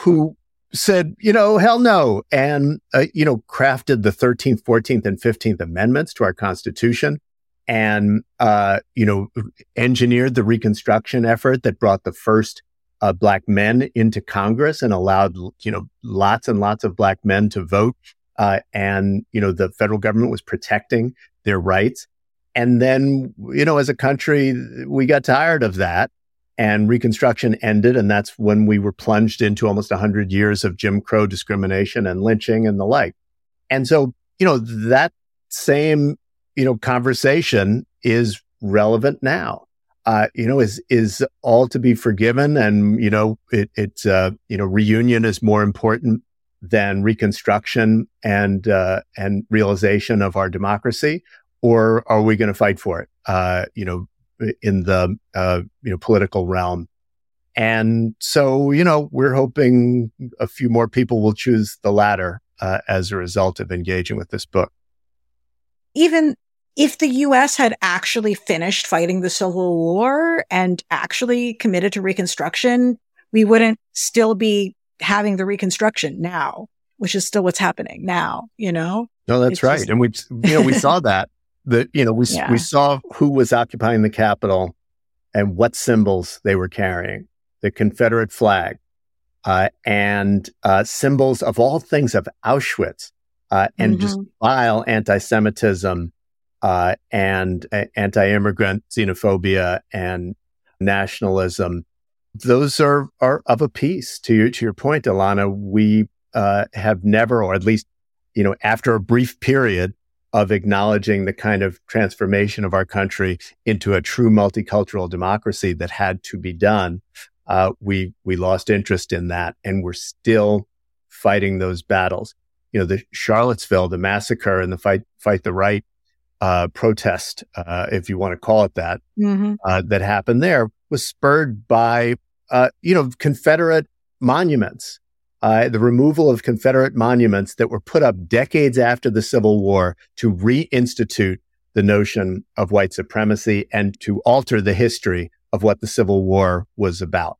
who said, you know, hell no. And, uh, you know, crafted the 13th, 14th and 15th amendments to our constitution and, uh, you know, engineered the reconstruction effort that brought the first uh, black men into Congress and allowed, you know, lots and lots of black men to vote uh, and, you know, the federal government was protecting their rights. And then, you know, as a country, we got tired of that and Reconstruction ended. And that's when we were plunged into almost 100 years of Jim Crow discrimination and lynching and the like. And so, you know, that same, you know, conversation is relevant now. Uh, you know, is, is all to be forgiven. And, you know, it, it's, uh, you know, reunion is more important than reconstruction and uh, and realization of our democracy, or are we going to fight for it? Uh, you know, in the uh, you know political realm. And so, you know, we're hoping a few more people will choose the latter uh, as a result of engaging with this book. Even if the US had actually finished fighting the Civil War and actually committed to Reconstruction, we wouldn't still be having the reconstruction now, which is still what's happening now, you know? No, that's it's right. Just... and we, you know, we saw that, that, you know, we, yeah. we saw who was occupying the Capitol and what symbols they were carrying, the Confederate flag, uh, and uh, symbols of all things of Auschwitz, uh, and mm-hmm. just vile anti-Semitism, uh, and anti-immigrant xenophobia and nationalism those are, are of a piece to your, to your point, Ilana. We, uh, have never, or at least, you know, after a brief period of acknowledging the kind of transformation of our country into a true multicultural democracy that had to be done, uh, we, we lost interest in that and we're still fighting those battles. You know, the Charlottesville, the massacre and the fight, fight the right, uh, protest, uh, if you want to call it that, mm-hmm. uh, that happened there was spurred by uh, you know, Confederate monuments, uh, the removal of Confederate monuments that were put up decades after the Civil War to reinstitute the notion of white supremacy and to alter the history of what the Civil War was about.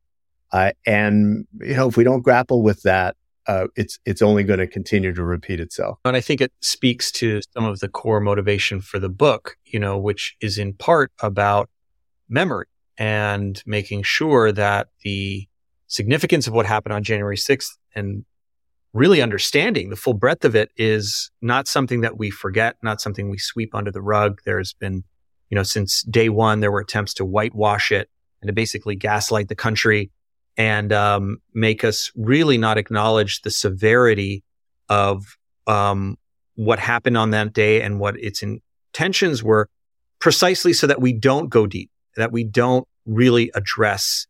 Uh, and you know, if we don't grapple with that, uh, it's it's only going to continue to repeat itself. And I think it speaks to some of the core motivation for the book, you know, which is in part about memory and making sure that the significance of what happened on January 6th and really understanding the full breadth of it is not something that we forget, not something we sweep under the rug. There's been, you know, since day one, there were attempts to whitewash it and to basically gaslight the country and um, make us really not acknowledge the severity of um, what happened on that day and what its intentions were precisely so that we don't go deep, that we don't really address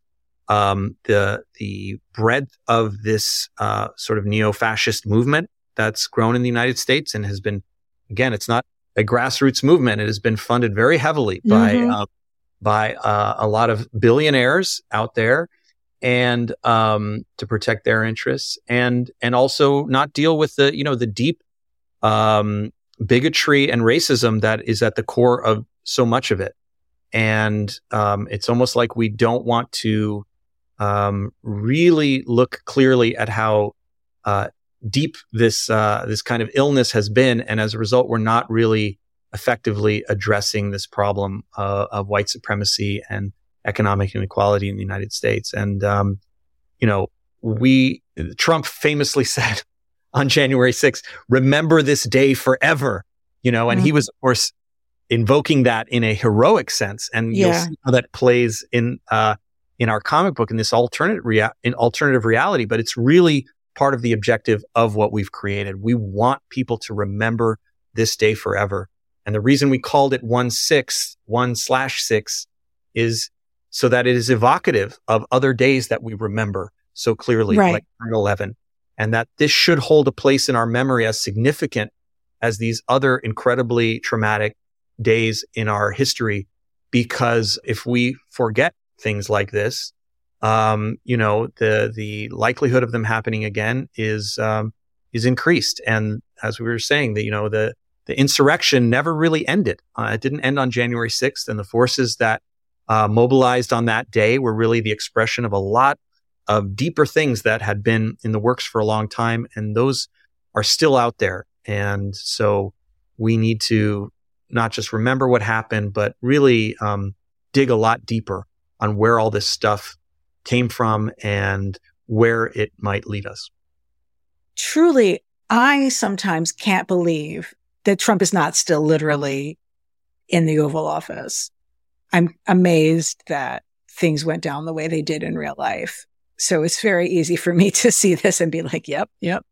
um, the the breadth of this uh, sort of neo-fascist movement that's grown in the United States and has been, again, it's not a grassroots movement. It has been funded very heavily by mm-hmm. uh, by uh, a lot of billionaires out there, and um, to protect their interests, and and also not deal with the you know the deep um, bigotry and racism that is at the core of so much of it. And um, it's almost like we don't want to um, really look clearly at how uh, deep this uh, this kind of illness has been, and as a result, we're not really effectively addressing this problem uh, of white supremacy and economic inequality in the United States. And um, you know, we Trump famously said on January 6th, remember this day forever. You know, and mm-hmm. he was, of course, invoking that in a heroic sense. And yeah. you'll see how that plays in, uh, in our comic book in this alternate rea- in alternative reality, but it's really part of the objective of what we've created. We want people to remember this day forever. And the reason we called it one six, one slash six is so that it is evocative of other days that we remember so clearly, right. like 9 11. And that this should hold a place in our memory as significant as these other incredibly traumatic days in our history. Because if we forget things like this, um, you know, the, the likelihood of them happening again is, um, is increased. And as we were saying, that, you know, the, the insurrection never really ended. Uh, it didn't end on January 6th and the forces that, uh, mobilized on that day were really the expression of a lot of deeper things that had been in the works for a long time. And those are still out there. And so we need to not just remember what happened, but really um, dig a lot deeper on where all this stuff came from and where it might lead us. Truly, I sometimes can't believe that Trump is not still literally in the Oval Office. I'm amazed that things went down the way they did in real life. So it's very easy for me to see this and be like, yep, yep.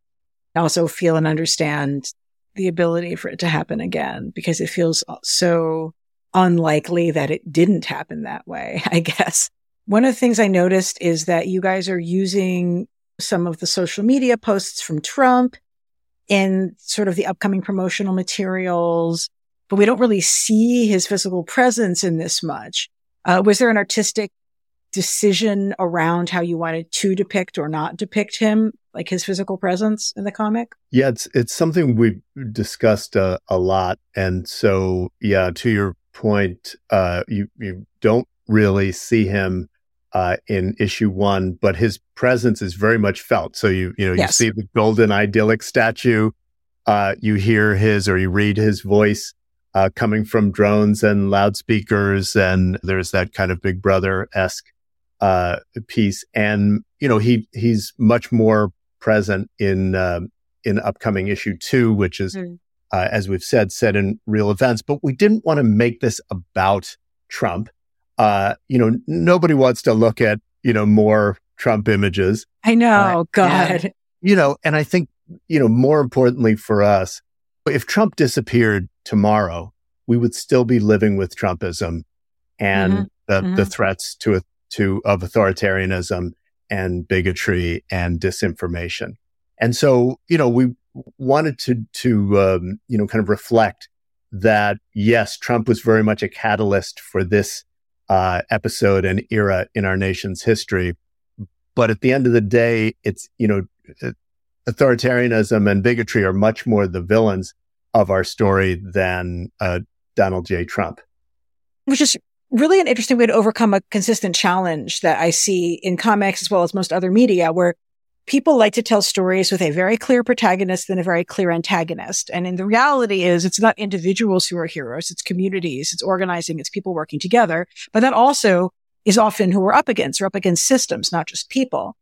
I also feel and understand the ability for it to happen again because it feels so unlikely that it didn't happen that way, I guess. One of the things I noticed is that you guys are using some of the social media posts from Trump in sort of the upcoming promotional materials, but we don't really see his physical presence in this much. Uh, was there an artistic decision around how you wanted to depict or not depict him, like his physical presence in the comic? Yeah, it's it's something we've discussed uh, a lot, and so yeah, to your point, uh, you you don't really see him uh, in issue one, but his presence is very much felt. So you you know yes. you see the golden idyllic statue, uh, you hear his or you read his voice. Uh, coming from drones and loudspeakers, and there's that kind of Big Brother esque uh, piece, and you know he he's much more present in uh, in upcoming issue two, which is mm. uh, as we've said, set in real events. But we didn't want to make this about Trump. Uh, you know, nobody wants to look at you know more Trump images. I know, uh, God. And, you know, and I think you know more importantly for us, if Trump disappeared tomorrow, we would still be living with Trumpism and mm-hmm. the, mm-hmm. the threats to to of authoritarianism and bigotry and disinformation. And so, you know, we wanted to to um, you know kind of reflect that yes, Trump was very much a catalyst for this uh, episode and era in our nation's history. But at the end of the day, it's you know authoritarianism and bigotry are much more the villains of our story than uh, Donald J. Trump. Which is really an interesting way to overcome a consistent challenge that I see in comics as well as most other media where people like to tell stories with a very clear protagonist and a very clear antagonist. And in the reality is it's not individuals who are heroes. It's communities. It's organizing. It's people working together. But that also is often who we're up against. We're up against systems, not just people.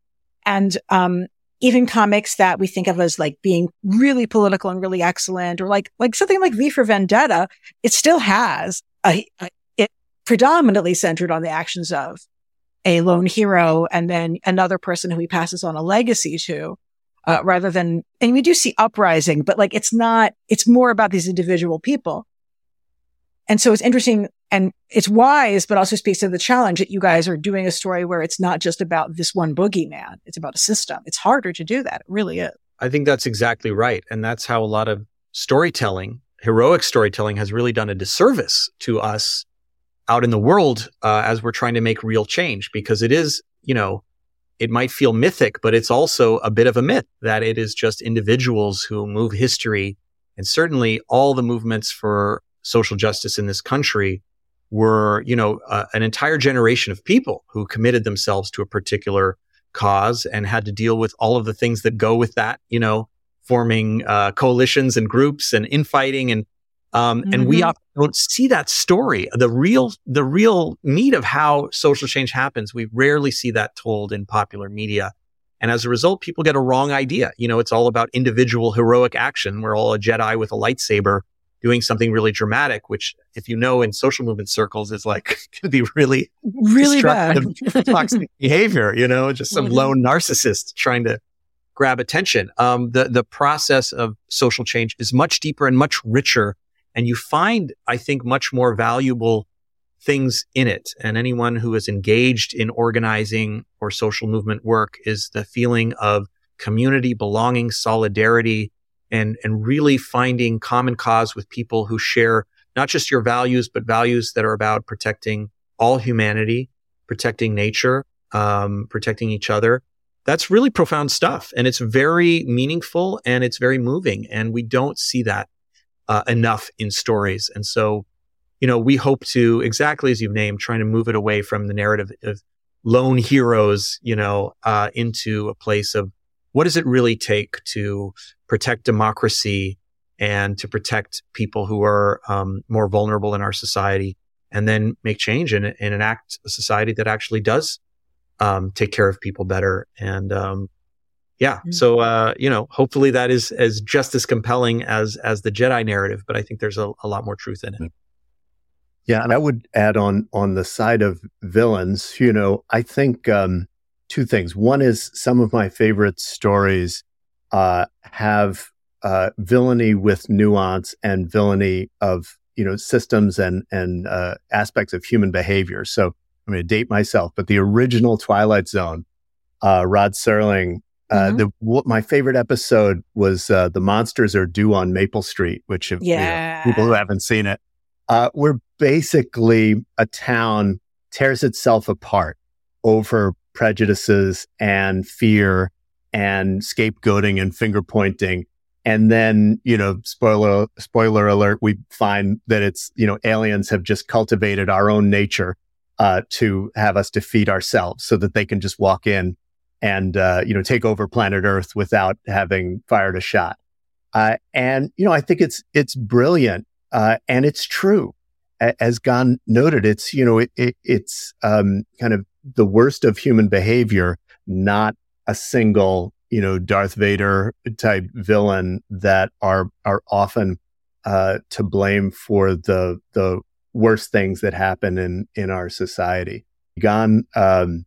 And, um, even comics that we think of as like being really political and really excellent or like, like something like V for Vendetta, it still has a, a predominantly centered on the actions of a lone hero and then another person who he passes on a legacy to, uh, rather than, and we do see uprising, but like it's not, it's more about these individual people. and so it's interesting and it's wise, but also speaks to the challenge that you guys are doing a story where it's not just about this one boogeyman. It's about a system. It's harder to do that. It really is. I think that's exactly right. And that's how a lot of storytelling, heroic storytelling has really done a disservice to us out in the world uh, as we're trying to make real change because it is, you know, it might feel mythic, but it's also a bit of a myth that it is just individuals who move history. And certainly all the movements for social justice in this country were, you know, uh, an entire generation of people who committed themselves to a particular cause and had to deal with all of the things that go with that, you know, forming uh, coalitions and groups and infighting and um, mm-hmm. and we mm-hmm. often don't see that story, the real, the real meat of how social change happens. We rarely see that told in popular media. And as a result, people get a wrong idea. You know, it's all about individual heroic action. We're all a Jedi with a lightsaber doing something really dramatic, which if you know in social movement circles is like could be really, really bad toxic behavior, you know, just some mm-hmm. lone narcissist trying to grab attention. Um, the, the process of social change is much deeper and much richer and you find, I think, much more valuable things in it. And anyone who is engaged in organizing or social movement work is the feeling of community, belonging, solidarity, and, and really finding common cause with people who share not just your values, but values that are about protecting all humanity, protecting nature, um, protecting each other. That's really profound stuff. And it's very meaningful and it's very moving. And we don't see that uh, enough in stories. And so, you know, we hope to exactly as you've named, trying to move it away from the narrative of lone heroes, you know, uh, into a place of what does it really take to protect democracy and to protect people who are um, more vulnerable in our society, and then make change and, and enact a society that actually does um, take care of people better and um, yeah. Mm-hmm. So, uh, you know, hopefully that is as just as compelling as, as the Jedi narrative, but I think there's a, a lot more truth in it. Yeah. And I would add on, on the side of villains, you know, I think, um, two things. One is some of my favorite stories, uh, have, uh, villainy with nuance and villainy of, you know, systems and, and, uh, aspects of human behavior. So I'm going to date myself, but the original Twilight Zone, uh, Rod Serling uh, mm-hmm. the what my favorite episode was uh, the monsters are due on Maple Street, which if, yeah. You know, people who haven't seen it, uh, where basically a town tears itself apart over prejudices and fear and scapegoating and finger pointing. And then, you know, spoiler, spoiler alert, we find that it's, you know, aliens have just cultivated our own nature, uh, to have us defeat ourselves so that they can just walk in and uh, you know take over planet Earth without having fired a shot. Uh, and you know, I think it's it's brilliant uh, and it's true. A- as Gan noted, it's you know it, it, it's um, kind of the worst of human behavior, not a single you know Darth Vader type villain that are are often uh, to blame for the the worst things that happen in in our society. Gan um,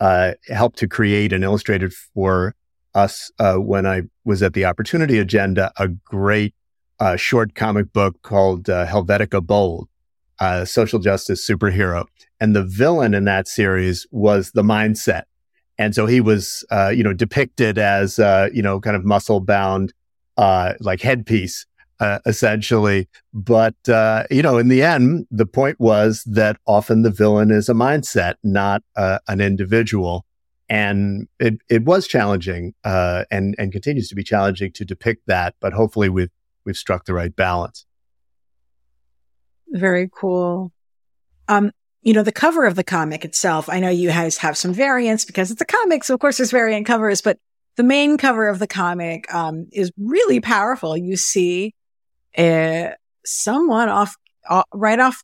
uh, helped to create and illustrated for us uh, when I was at the Opportunity Agenda a great uh, short comic book called uh, Helvetica Bold, social justice superhero. And the villain in that series was the mindset. And so he was, uh, you know, depicted as, uh, you know, kind of muscle bound, like headpiece uh, essentially. But, uh, you know, in the end, the point was that often the villain is a mindset, not uh, an individual. And it, it was challenging, uh, and, and continues to be challenging to depict that, but hopefully we've, we've struck the right balance. Very cool. Um, you know, the cover of the comic itself, I know you guys have some variants because it's a comic. So of course there's variant covers, but the main cover of the comic, um, is really powerful. You see uh, someone off, uh, right off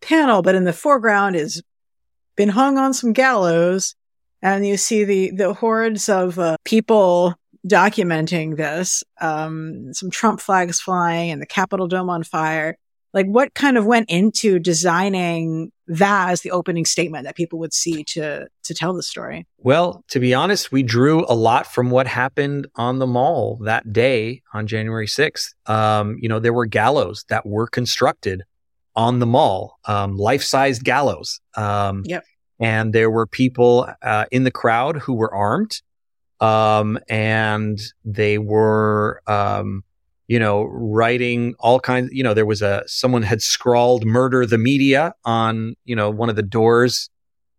panel, but in the foreground is been hung on some gallows. And you see the, the hordes of uh, people documenting this, um, some Trump flags flying and the Capitol dome on fire. Like what kind of went into designing that as the opening statement that people would see to to tell the story? Well, to be honest, we drew a lot from what happened on the mall that day on January 6th. Um, you know, there were gallows that were constructed on the mall, um, life-sized gallows. Um, yep. And there were people uh, in the crowd who were armed, um, and they were um, you know, writing all kinds, you know, there was a, someone had scrawled murder the media on, you know, one of the doors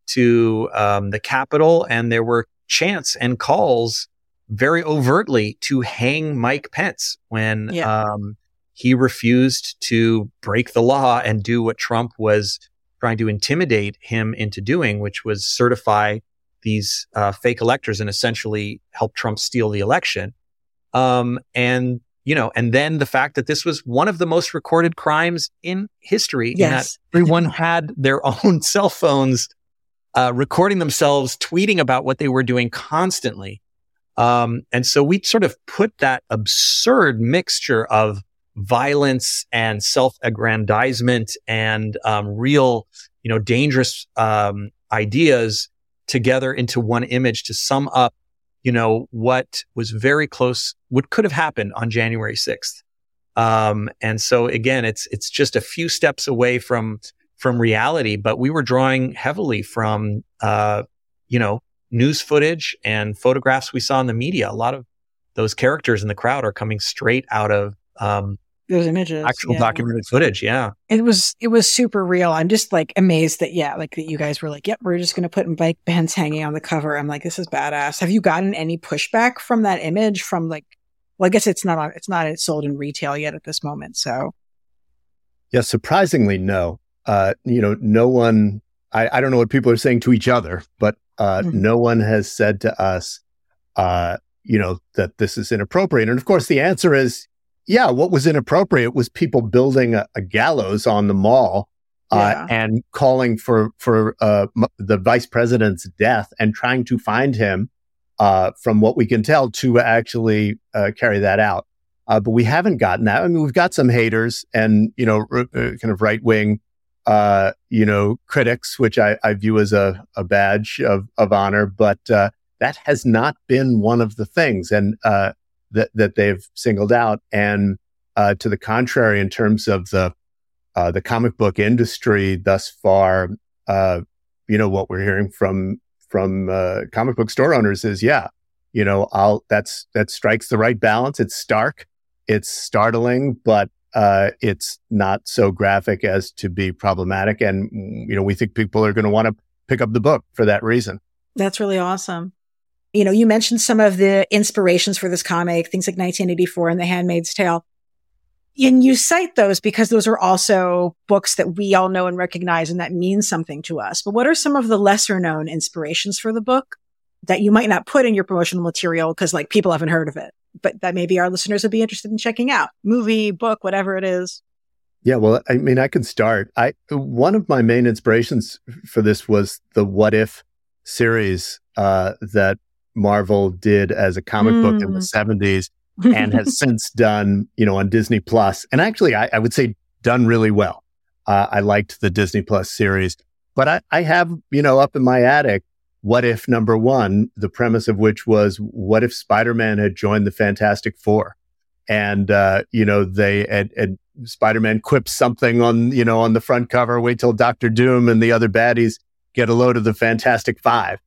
to um, the Capitol. And there were chants and calls very overtly to hang Mike Pence when yeah. um, he refused to break the law and do what Trump was trying to intimidate him into doing, which was certify these uh, fake electors and essentially help Trump steal the election. Um, and you know, and then the fact that this was one of the most recorded crimes in history. Yes. everyone had their own cell phones, uh, recording themselves, tweeting about what they were doing constantly. Um, and so we sort of put that absurd mixture of violence and self-aggrandizement and um, real, you know, dangerous um, ideas together into one image to sum up you know, what was very close, what could have happened on January 6th. Um, and so again, it's, it's just a few steps away from, from reality, but we were drawing heavily from, uh, you know, news footage and photographs we saw in the media. A lot of those characters in the crowd are coming straight out of, um, those images actual yeah. documented footage yeah. It was it was super real. I'm just like amazed that yeah like that you guys were like yep we're just going to put Mike Pence hanging on the cover. I'm like this is badass. Have you gotten any pushback from that image from like well i guess it's not on it's not it's sold in retail yet at this moment so. Yeah surprisingly no. Uh you know no one i i don't know what people are saying to each other but uh mm-hmm. no one has said to us uh you know that this is inappropriate. And of course the answer is yeah, what was inappropriate was people building a, a gallows on the mall uh, yeah. and calling for for uh, m- the vice president's death and trying to find him. Uh, from what we can tell, to actually uh, carry that out, uh, but we haven't gotten that. I mean, we've got some haters and you know, r- uh, kind of right wing, you know, critics, which I, I view as a, a badge of of honor, but that has not been one of the things. And that, that they've singled out. And uh, to the contrary, in terms of the uh, the comic book industry thus far, uh, you know what we're hearing from from uh, comic book store owners is, yeah, you know, I'll that's that strikes the right balance. It's stark, it's startling, but uh, it's not so graphic as to be problematic. And you know, we think people are going to want to pick up the book for that reason. That's really awesome you know, you mentioned some of the inspirations for this comic, things like 1984 and The Handmaid's Tale. And you cite those because those are also books that we all know and recognize and that mean something to us. But what are some of the lesser known inspirations for the book that you might not put in your promotional material because like people haven't heard of it, but that maybe our listeners would be interested in checking out? Movie, book, whatever it is. Yeah, well, I mean, I can start. I one of my main inspirations for this was the What If series uh, that Marvel did as a comic mm. book in the 70s mm. and has since done, you know, on Disney Plus. And actually, I, I would say done really well. Uh, I liked the Disney Plus series, but I, I have, you know, up in my attic, what if number one, the premise of which was, what if Spider-Man had joined the Fantastic Four? And, uh, you know, they and, had Spider-Man quips something on, you know, on the front cover, wait till Doctor Doom and the other baddies get a load of the Fantastic Five.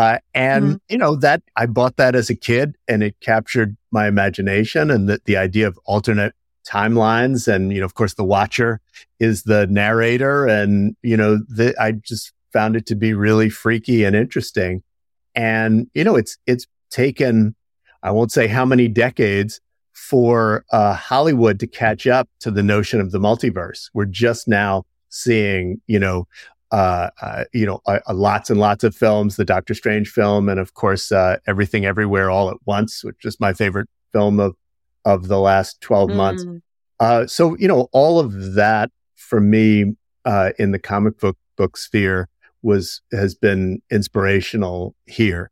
Uh, and, mm-hmm. you know, that I bought that as a kid and it captured my imagination and the, the idea of alternate timelines. And, you know, of course, the watcher is the narrator. And, you know, the, I just found it to be really freaky and interesting. And, you know, it's, it's taken, I won't say how many decades for uh, Hollywood to catch up to the notion of the multiverse. We're just now seeing, you know, uh, uh, you know, uh, lots and lots of films, the Doctor Strange film, and of course, uh, Everything Everywhere All at Once, which is my favorite film of of the last twelve mm. months. Uh, so, you know, all of that for me uh, in the comic book book sphere was has been inspirational here.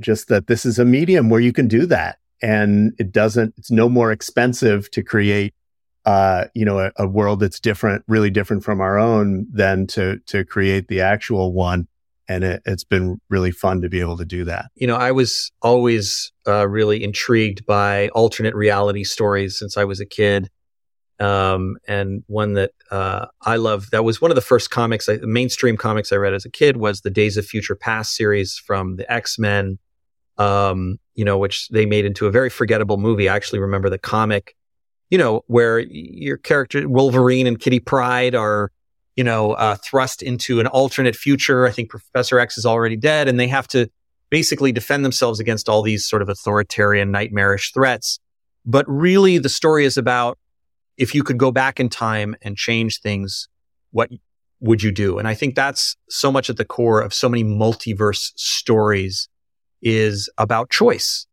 just that this is a medium where you can do that, and it doesn't. It's no more expensive to create uh, you know, a, a, world that's different, really different from our own than to, to create the actual one. And it, has been really fun to be able to do that. You know, I was always uh, really intrigued by alternate reality stories since I was a kid. Um, and one that uh, I love that was one of the first comics, I, mainstream comics I read as a kid was the Days of Future Past series from the X Men, um, you know, which they made into a very forgettable movie. I actually remember the comic, you know, where your character Wolverine and Kitty Pryde are, you know, uh, thrust into an alternate future. I think Professor X is already dead, and they have to basically defend themselves against all these sort of authoritarian, nightmarish threats. But really, the story is about if you could go back in time and change things, what would you do? And I think that's so much at the core of so many multiverse stories is about choice.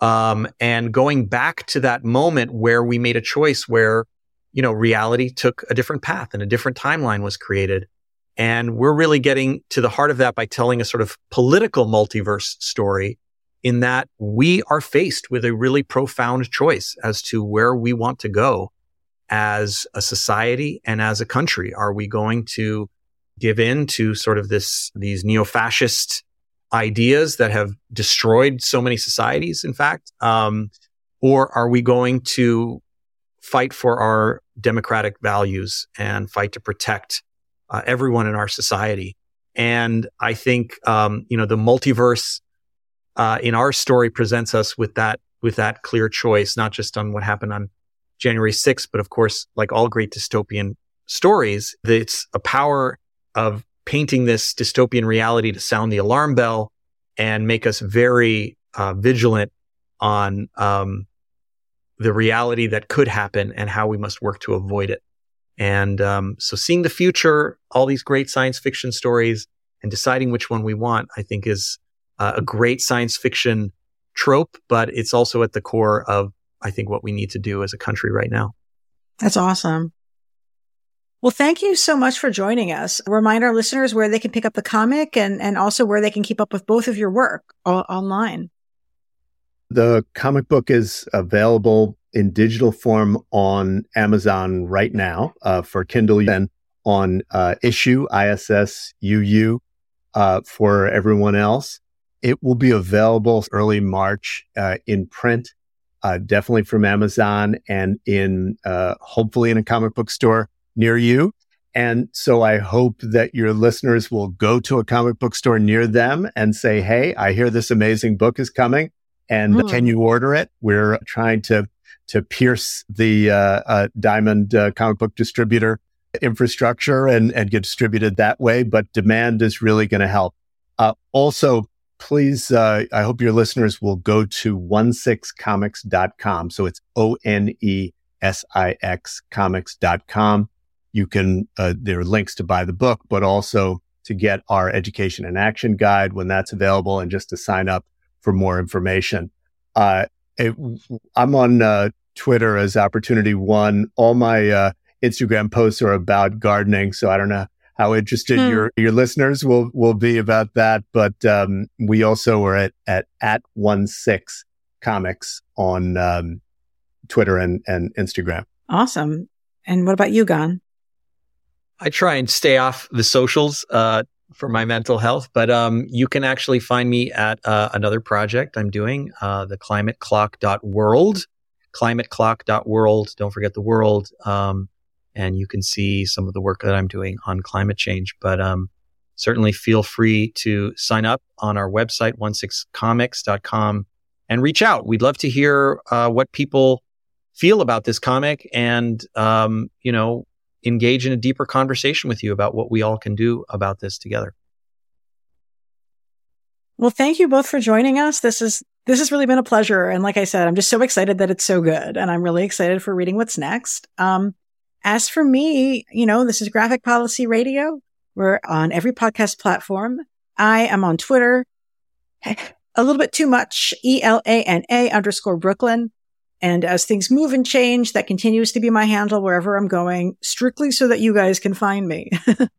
Um, and going back to that moment where we made a choice where, you know, reality took a different path and a different timeline was created. And we're really getting to the heart of that by telling a sort of political multiverse story in that we are faced with a really profound choice as to where we want to go as a society and as a country? Are we going to give in to sort of this, these neo-fascist ideas that have destroyed so many societies, in fact? Um, or are we going to fight for our democratic values and fight to protect uh, everyone in our society? And I think, um, you know, the multiverse uh, in our story presents us with that with that clear choice, not just on what happened on January 6th. But of course, like all great dystopian stories, it's a power of painting this dystopian reality to sound the alarm bell and make us very uh, vigilant on um, the reality that could happen and how we must work to avoid it. And um, so, seeing the future, all these great science fiction stories, and deciding which one we want, I think is uh, a great science fiction trope, but it's also at the core of I think, what we need to do as a country right now. That's awesome. Well, thank you so much for joining us. Remind our listeners where they can pick up the comic and, and also where they can keep up with both of your work online. The comic book is available in digital form on Amazon right now uh, for Kindle and on uh, issue ISSUU uh, for everyone else. It will be available early March uh, in print uh, definitely from Amazon and in uh, hopefully in a comic book store near you. And so I hope that your listeners will go to a comic book store near them and say, Hey, I hear this amazing book is coming and mm. can you order it? We're trying to, to pierce the, uh, uh diamond uh, comic book distributor infrastructure and, and get distributed that way. But demand is really going to help. Uh, also, please, uh, I hope your listeners will go to one6comics.com. So it's O N E S I X comics.com. You can, uh, there are links to buy the book, but also to get our education and action guide when that's available and just to sign up for more information. Uh, it, I'm on uh, Twitter as Opportunity One. All my uh, Instagram posts are about gardening. So I don't know how interested hmm. your your listeners will will be about that. But um, we also are at at at one six comics on um, Twitter and and Instagram. Awesome. And what about you, Gan? I try and stay off the socials uh, for my mental health, but um, you can actually find me at uh, another project I'm doing, uh, the climateclock.world, climateclock.world. Don't forget the world. Um, and you can see some of the work that I'm doing on climate change. But um, certainly feel free to sign up on our website, 16comics.com, and reach out. We'd love to hear uh, what people feel about this comic and, um, you know, engage in a deeper conversation with you about what we all can do about this together. Well, thank you both for joining us. This is this has really been a pleasure. And like I said, I'm just so excited that it's so good. And I'm really excited for reading what's next. Um, as for me, you know, this is Graphic Policy Radio. We're on every podcast platform. I am on Twitter. A little bit too much. E L A N A underscore Brooklyn. And as things move and change, that continues to be my handle wherever I'm going, strictly so that you guys can find me.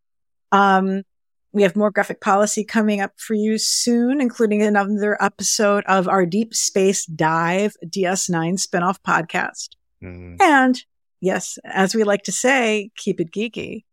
um, we have more graphic policy coming up for you soon, including another episode of our Deep Space Dive DS9 spinoff podcast. Mm. And Yes, as we like to say, keep it geeky.